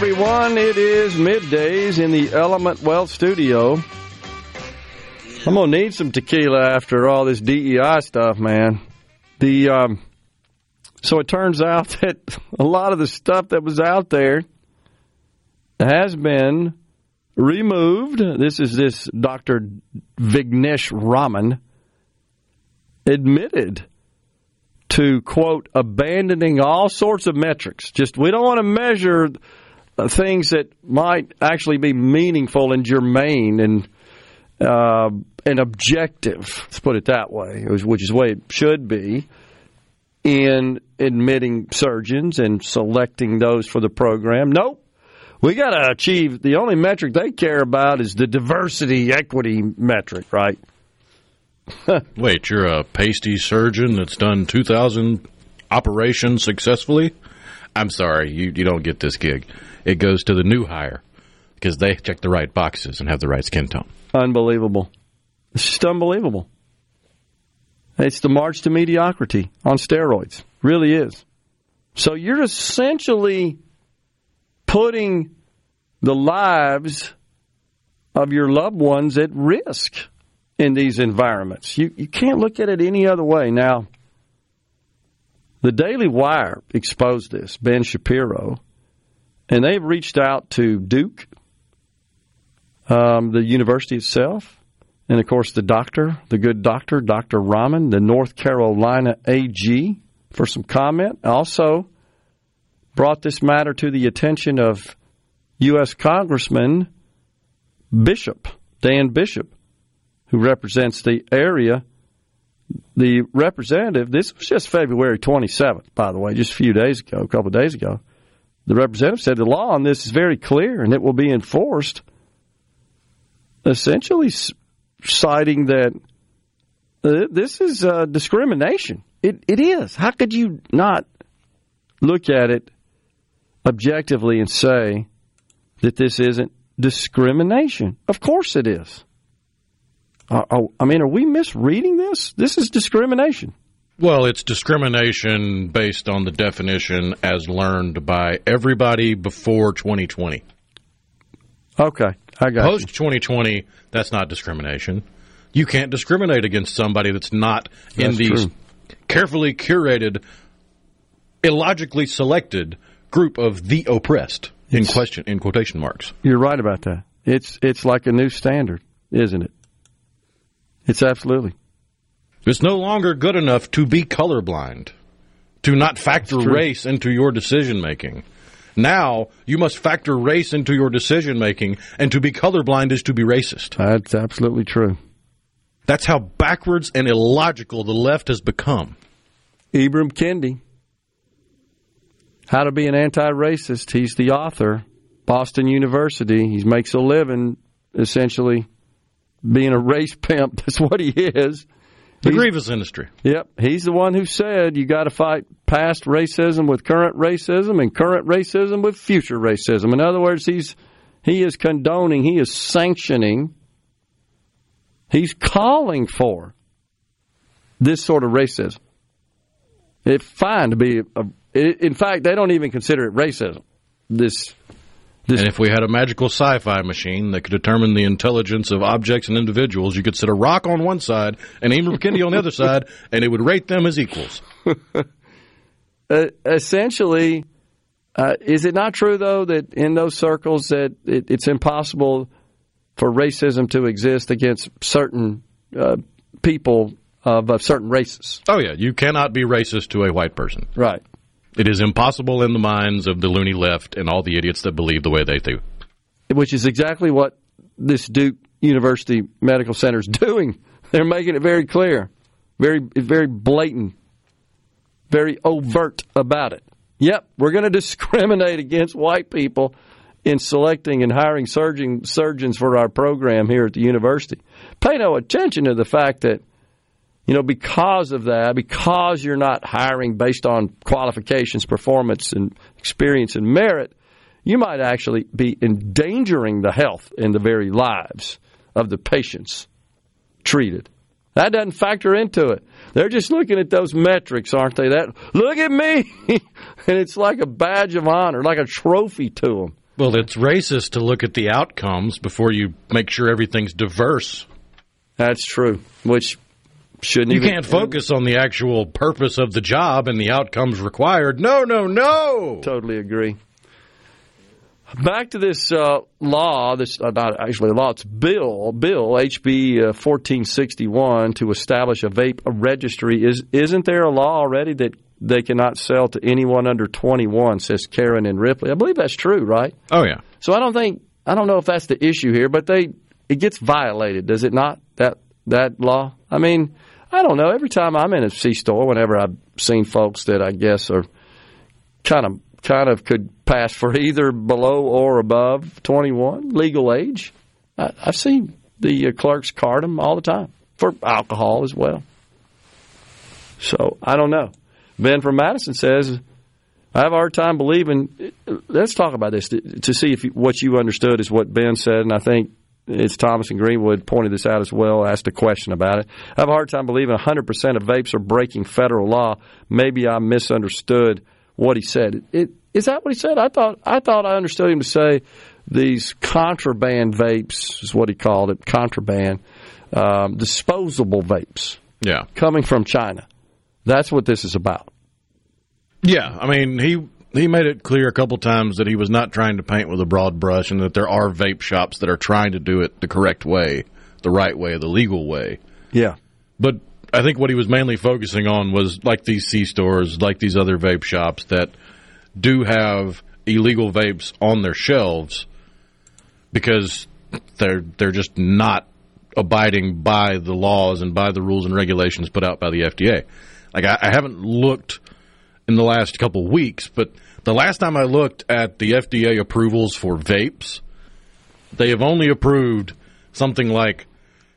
Everyone. It is middays in the Element Wealth studio. I'm gonna need some tequila after all this DEI stuff, man. The um, so it turns out <laughs> that a lot of the stuff that was out there has been removed. This is this Dr. Vignesh Raman admitted to quote abandoning all sorts of metrics. Just we don't want to measure things that might actually be meaningful and germane and uh, and objective. Let's put it that way, which is the way it should be in admitting surgeons and selecting those for the program. Nope. We got to achieve the only metric they care about is the diversity equity metric, right? <laughs> Wait, you're a pasty surgeon that's done 2,000 operations successfully? I'm sorry, you, you don't get this gig. It goes to the new hire because they check the right boxes and have the right skin tone. Unbelievable. It's just unbelievable. It's the march to mediocrity on steroids. Really is. So you're essentially putting the lives of your loved ones at risk in these environments. You you can't look at it any other way. Now, the Daily Wire exposed this, Ben Shapiro, and they've reached out to Duke, um, the university itself, and of course the doctor, the good doctor, Dr. Raman, the North Carolina AG, for some comment. Also brought this matter to the attention of U.S. Congressman Bishop, Dan Bishop, who represents the area. The representative, this was just February 27th, by the way, just a few days ago, a couple of days ago. The representative said the law on this is very clear and it will be enforced, essentially citing that uh, this is uh, discrimination. It, it is. How could you not look at it objectively and say that this isn't discrimination? Of course it is. Uh, oh, I mean, are we misreading this? This is discrimination. Well, it's discrimination based on the definition as learned by everybody before 2020. Okay, I got it. Post 2020, that's not discrimination. You can't discriminate against somebody that's not in That's these true. carefully curated, illogically selected group of the oppressed in question in quotation marks. You're right about that. It's it's like a new standard, isn't it? It's absolutely. It's no longer good enough to be colorblind, to not factor race into your decision making. Now you must factor race into your decision making, and to be colorblind is to be racist. That's absolutely true. That's how backwards and illogical the left has become. Ibram Kendi, How to Be an Anti-Racist. He's the author. Boston University. He makes a living essentially being a race pimp. <laughs> That's what he is. The grievous industry. Yep, he's the one who said you got to fight past racism with current racism and current racism with future racism. In other words, he's he is condoning, he is sanctioning, he's calling for this sort of racism. It's fine to be. A, in fact, they don't even consider it racism. This and if we had a magical sci-fi machine that could determine the intelligence of objects and individuals, you could set a rock on one side and Amy McKinney on the other side, and it would rate them as equals. <laughs> uh, essentially, uh, is it not true though that in those circles that it, it's impossible for racism to exist against certain uh, people of, of certain races? Oh yeah, you cannot be racist to a white person. Right. It is impossible in the minds of the loony left and all the idiots that believe the way they do. Which is exactly what this Duke University Medical Center is <laughs> doing. They're making it very clear, very very blatant, very overt about it. Yep, we're going <laughs> to discriminate against white people in selecting and hiring surgeon, surgeons for our program here at the university. Pay no attention to the fact that you know, because of that, because you're not hiring based on qualifications, performance, and experience and merit, you might actually be endangering the health and the very lives of the patients treated. That doesn't factor into it. They're just looking at those metrics, aren't they? That look at me, <laughs> and it's like a badge of honor, like a trophy to them. Well, it's racist to look at the outcomes before you make sure everything's diverse. That's true. Which shouldn't you even, can't focus on the actual purpose of the job and the outcomes required. No, no, no. Totally agree. Back to this uh, law, this uh, not actually a law, it's bill, bill HB uh, 1461 to establish a vape registry. Is isn't there a law already that they cannot sell to anyone under 21? Says Karen and Ripley. I believe that's true, right? Oh yeah. So I don't think I don't know if that's the issue here, but they it gets violated, does it not? That that law. I mean, I don't know. Every time I'm in a C store, whenever I've seen folks that I guess are kind of kind of could pass for either below or above 21 legal age, I, I've seen the uh, clerks card them all the time for alcohol as well. So I don't know. Ben from Madison says, I have a hard time believing. Let's talk about this to, to see if what you understood is what Ben said, and I think it's Thomas and Greenwood pointed this out as well, asked a question about it. I have a hard time believing 100% of vapes are breaking federal law. Maybe I misunderstood what he said. It, is that what he said? I thought I thought I understood him to say these contraband vapes is what he called it, contraband, um, disposable vapes. Yeah, coming from China. That's what this is about. Yeah, I mean he he made it clear a couple times that he was not trying to paint with a broad brush and that there are vape shops that are trying to do it the correct way, the right way, the legal way. Yeah. But I think what he was mainly focusing on was like these C stores, like these other vape shops that do have illegal vapes on their shelves because they're they're just not abiding by the laws and by the rules and regulations put out by the FDA. Like I, I haven't looked in the last couple weeks, but the last time I looked at the FDA approvals for vapes, they have only approved something like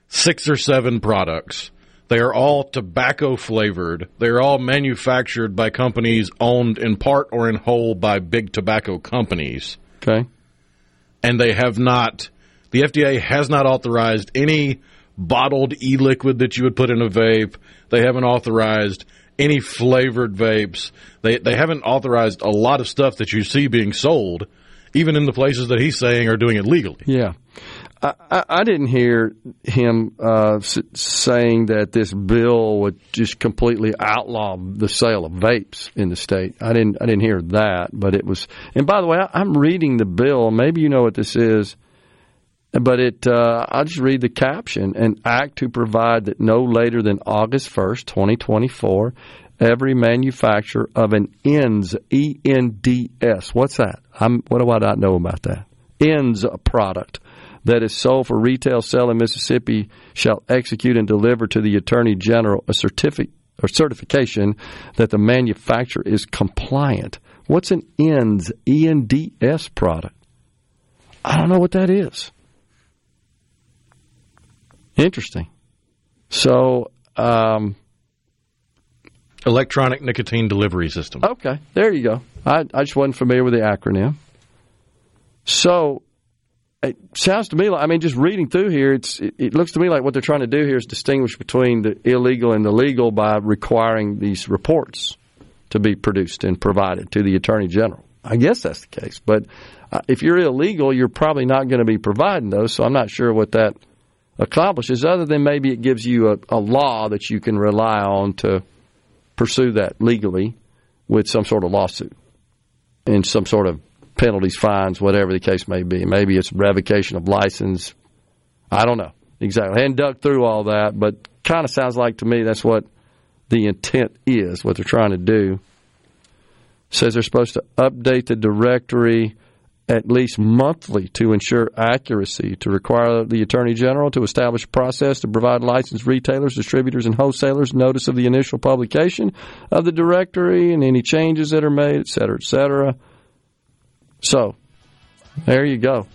six or seven products. They are all tobacco flavored. They are all manufactured by companies owned in part or in whole by big tobacco companies. Okay. And they have not, the FDA has not authorized any bottled e liquid that you would put in a vape. They haven't authorized any flavored vapes. They they haven't authorized a lot of stuff that you see being sold, even in the places that he's saying are doing it legally. Yeah. I, I, didn't hear him uh, saying that this bill would just completely outlaw the sale of vapes in the state. I didn't. I didn't hear that, but it was. And by the way, I, I'm reading the bill. Maybe you know what this is but it uh, I'll just read the caption an act to provide that no later than August 1st 2024 every manufacturer of an ends E N D S what's that I'm what do I not know about that ends product that is sold for retail sale in Mississippi shall execute and deliver to the Attorney General a certificate or certification that the manufacturer is compliant. What's an ENDS E N D S product? I don't know what that is. Interesting. So Um, Electronic nicotine delivery system. Okay, there you go. I, I just wasn't familiar with the acronym. So it sounds to me like I mean, just reading through here, it's it, it looks to me like what they're trying to do here is distinguish between the illegal and the legal by requiring these reports to be produced and provided to the attorney general. I guess that's the case, but uh, if you're illegal, you're probably not going to be providing those. So I'm not sure what that accomplishes, other than maybe it gives you a, a law that you can rely on to pursue that legally with some sort of lawsuit and some sort of penalties, fines, whatever the case may be. Maybe it's revocation of license. I don't know exactly. I hadn't dug through all that, but kind of sounds like to me that's what the intent is, what they're trying to do. Says they're supposed to update the directory at least monthly to ensure accuracy, to require the Attorney General to establish a process to provide licensed retailers, distributors, and wholesalers notice of the initial publication of the directory and any changes that are made, et cetera, et cetera. So, there you go.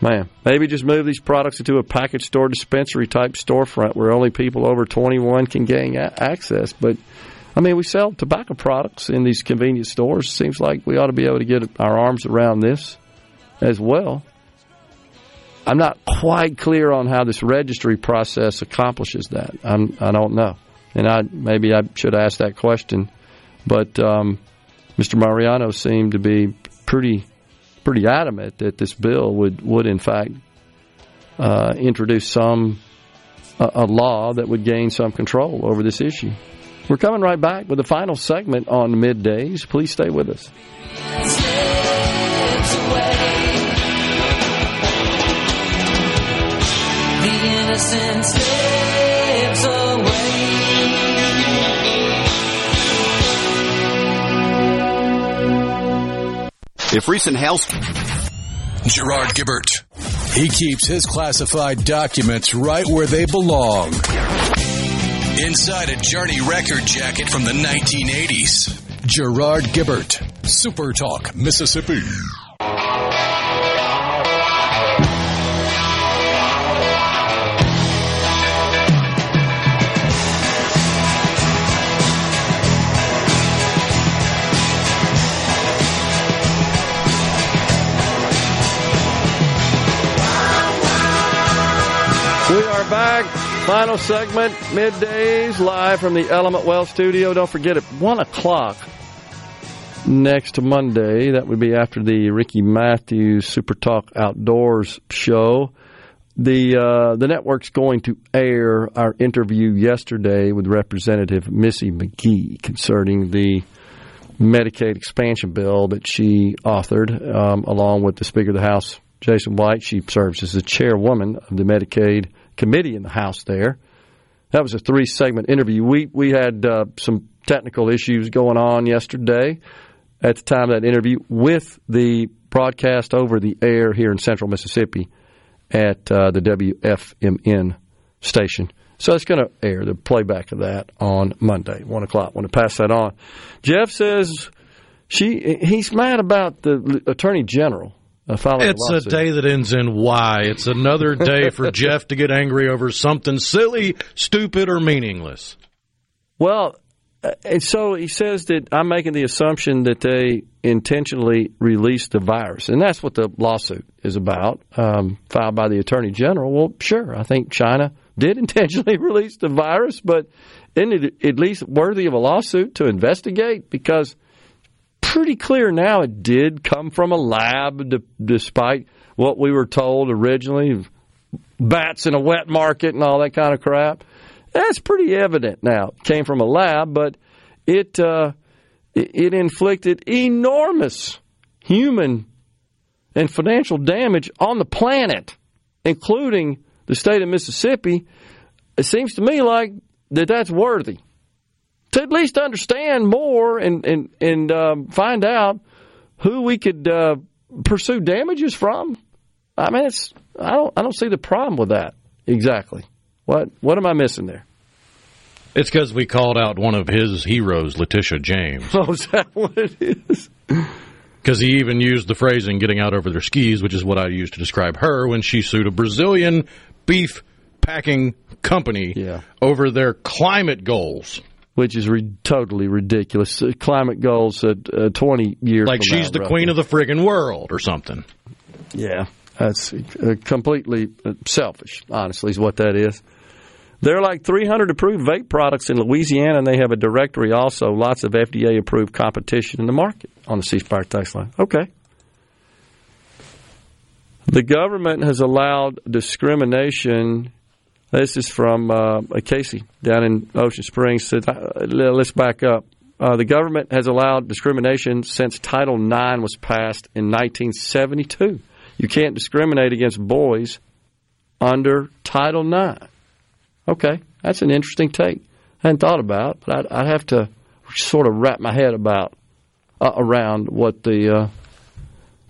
Man, maybe just move these products into a package store dispensary type storefront where only people over 21 can gain access. But I mean, we sell tobacco products in these convenience stores. Seems like we ought to be able to get our arms around this as well. I'm not quite clear on how this registry process accomplishes that. I'm, I don't know, and I maybe I should ask that question. But um, Mr. Mariano seemed to be pretty pretty adamant that this bill would would in fact uh, introduce some a, a law that would gain some control over this issue. We're coming right back with the final segment on middays. Please stay with us. The innocent slips If recent health. Gerard Gibert. He keeps his classified documents right where they belong. Inside a Journey record jacket from the 1980s. Gerard Gibert. Super Talk, Mississippi. We are back. Final segment, middays, live from the Element Wealth studio. Don't forget at 1 o'clock next Monday, that would be after the Ricky Matthews Super Talk Outdoors show. The uh, the network's going to air our interview yesterday with Representative Missy McGee concerning the Medicaid expansion bill that she authored, um, along with the Speaker of the House, Jason White. She serves as the chairwoman of the Medicaid committee in the House there. That was a three segment interview. We we had uh, some technical issues going on yesterday at the time of that interview with the broadcast over the air here in central Mississippi at uh, the WFMN station. So it's going to air the playback of that on Monday, one o'clock. Want to pass that on? Jeff says she he's mad about the Attorney General It's a a day that ends in Y. It's another day for <laughs> Jeff to get angry over something silly, stupid, or meaningless. Well, uh, and so he says that I'm making the assumption that they intentionally released the virus, and that's what the lawsuit is about, um, filed by the attorney general. Well, sure, I think China did <laughs> intentionally release the virus, but isn't it at least worthy of a lawsuit to investigate? Because pretty clear now it did come from a lab, d- despite what we were told originally, bats in a wet market and all that kind of crap. That's pretty evident now. It came from a lab, but it uh, it, it inflicted enormous human and financial damage on the planet, including the state of Mississippi. It seems to me like that that's worthy to at least understand more and and and um, find out who we could uh, pursue damages from. I mean, it's I don't I don't see the problem with that exactly. What what am I missing there? It's because we called out one of his heroes, Letitia James. <laughs> Oh, is that what it is? Because he even used the phrasing getting out over their skis, which is what I used to describe her when she sued a Brazilian beef packing company Yeah. over their climate goals. Which is re- totally ridiculous. Uh, climate goals at uh, 20 years. Like she's now, the queen of the friggin' world or something. Yeah, that's uh, completely uh, selfish. Honestly, is what that is. There are like 300 approved vape products in Louisiana, and they have a directory also. Lots of FDA approved competition in the market on the C Spire text line. Okay. The government has allowed discrimination. This is from uh, Casey down in Ocean Springs. Uh, let's back up. Uh, the government has allowed discrimination since Title IX was passed in 1972. You can't discriminate against boys under Title IX. Okay, that's an interesting take. I hadn't thought about, but I'd, I'd have to sort of wrap my head about uh, around what the uh,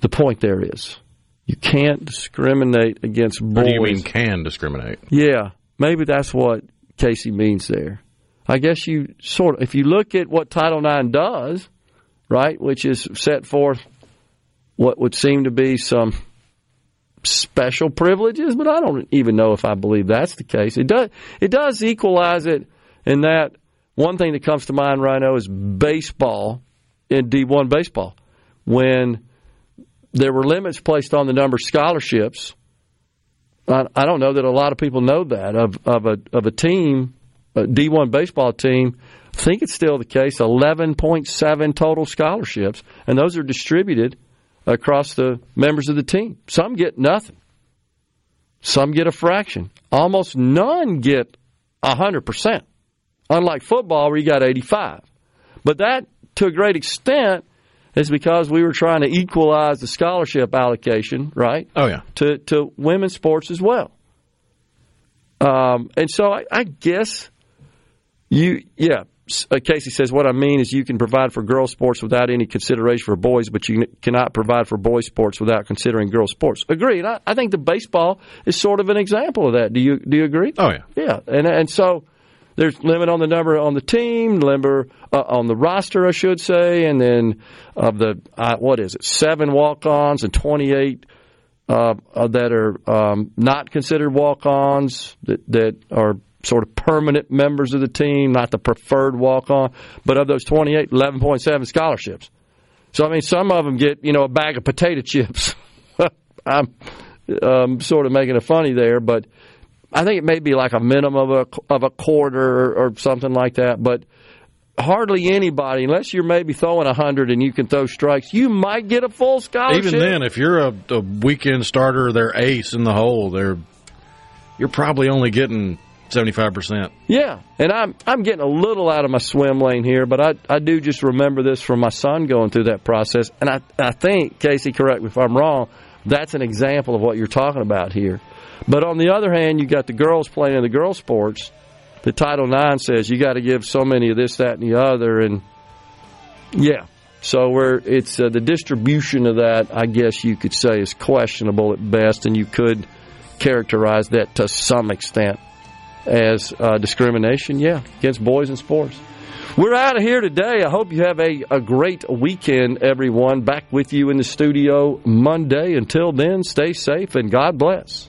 the point there is. You can't discriminate against boys. What do you mean can discriminate? Yeah, maybe that's what Casey means there. I guess you sort of, if you look at what Title IX does, right, which is set forth what would seem to be some special privileges, but I don't even know if I believe that's the case. It does it does equalize it in that one thing that comes to mind right now is baseball in D1 baseball. When there were limits placed on the number of scholarships, I, I don't know that a lot of people know that of of a of a team, a D1 baseball team. I think it's still the case. Eleven point seven total scholarships, and those are distributed across the members of the team. Some get nothing. Some get a fraction. Almost none get 100%. Unlike football where you got 85. But that to a great extent is because we were trying to equalize the scholarship allocation, right? Oh yeah. To to women's sports as well. Um, and so I, I guess you yeah, uh, Casey says, what I mean is you can provide for girls' sports without any consideration for boys, but you cannot provide for boys' sports without considering girls' sports. Agreed. I, I think the baseball is sort of an example of that. Do you do you agree? Oh yeah. Yeah, and and so there's limit on the number on the team, number uh, on the roster, I should say, and then of the uh, what is it, seven walk-ons and 28 uh, that are um, not considered walk-ons that that are sort of permanent members of the team, not the preferred walk on. But of those 28, 11.7 scholarships. So, I mean, some of them get, you know, a bag of potato chips. <laughs> I'm um, sort of making it funny there, but I think it may be like a minimum of a, of a quarter or, something like that. But hardly anybody, unless you're maybe throwing a hundred and you can throw strikes, you might get a full scholarship. Even then, if you're a, a weekend starter, their ace in the hole. They're you're probably only getting seventy five percent. Yeah, and I'm I'm getting a little out of my swim lane here, but I I do just remember this from my son going through that process, and I I think Casey, correct me if I'm wrong, that's an example of what you're talking about here. But on the other hand, you got the girls playing in the girls sports. The Title IX says you got to give so many of this, that, and the other, and yeah. So where it's uh, the distribution of that, I guess you could say, is questionable at best, and you could characterize that to some extent as uh, discrimination, yeah, against boys in sports. We're out of here today. I hope you have a, a great weekend, everyone. Back with you in the studio Monday. Until then, stay safe and God bless.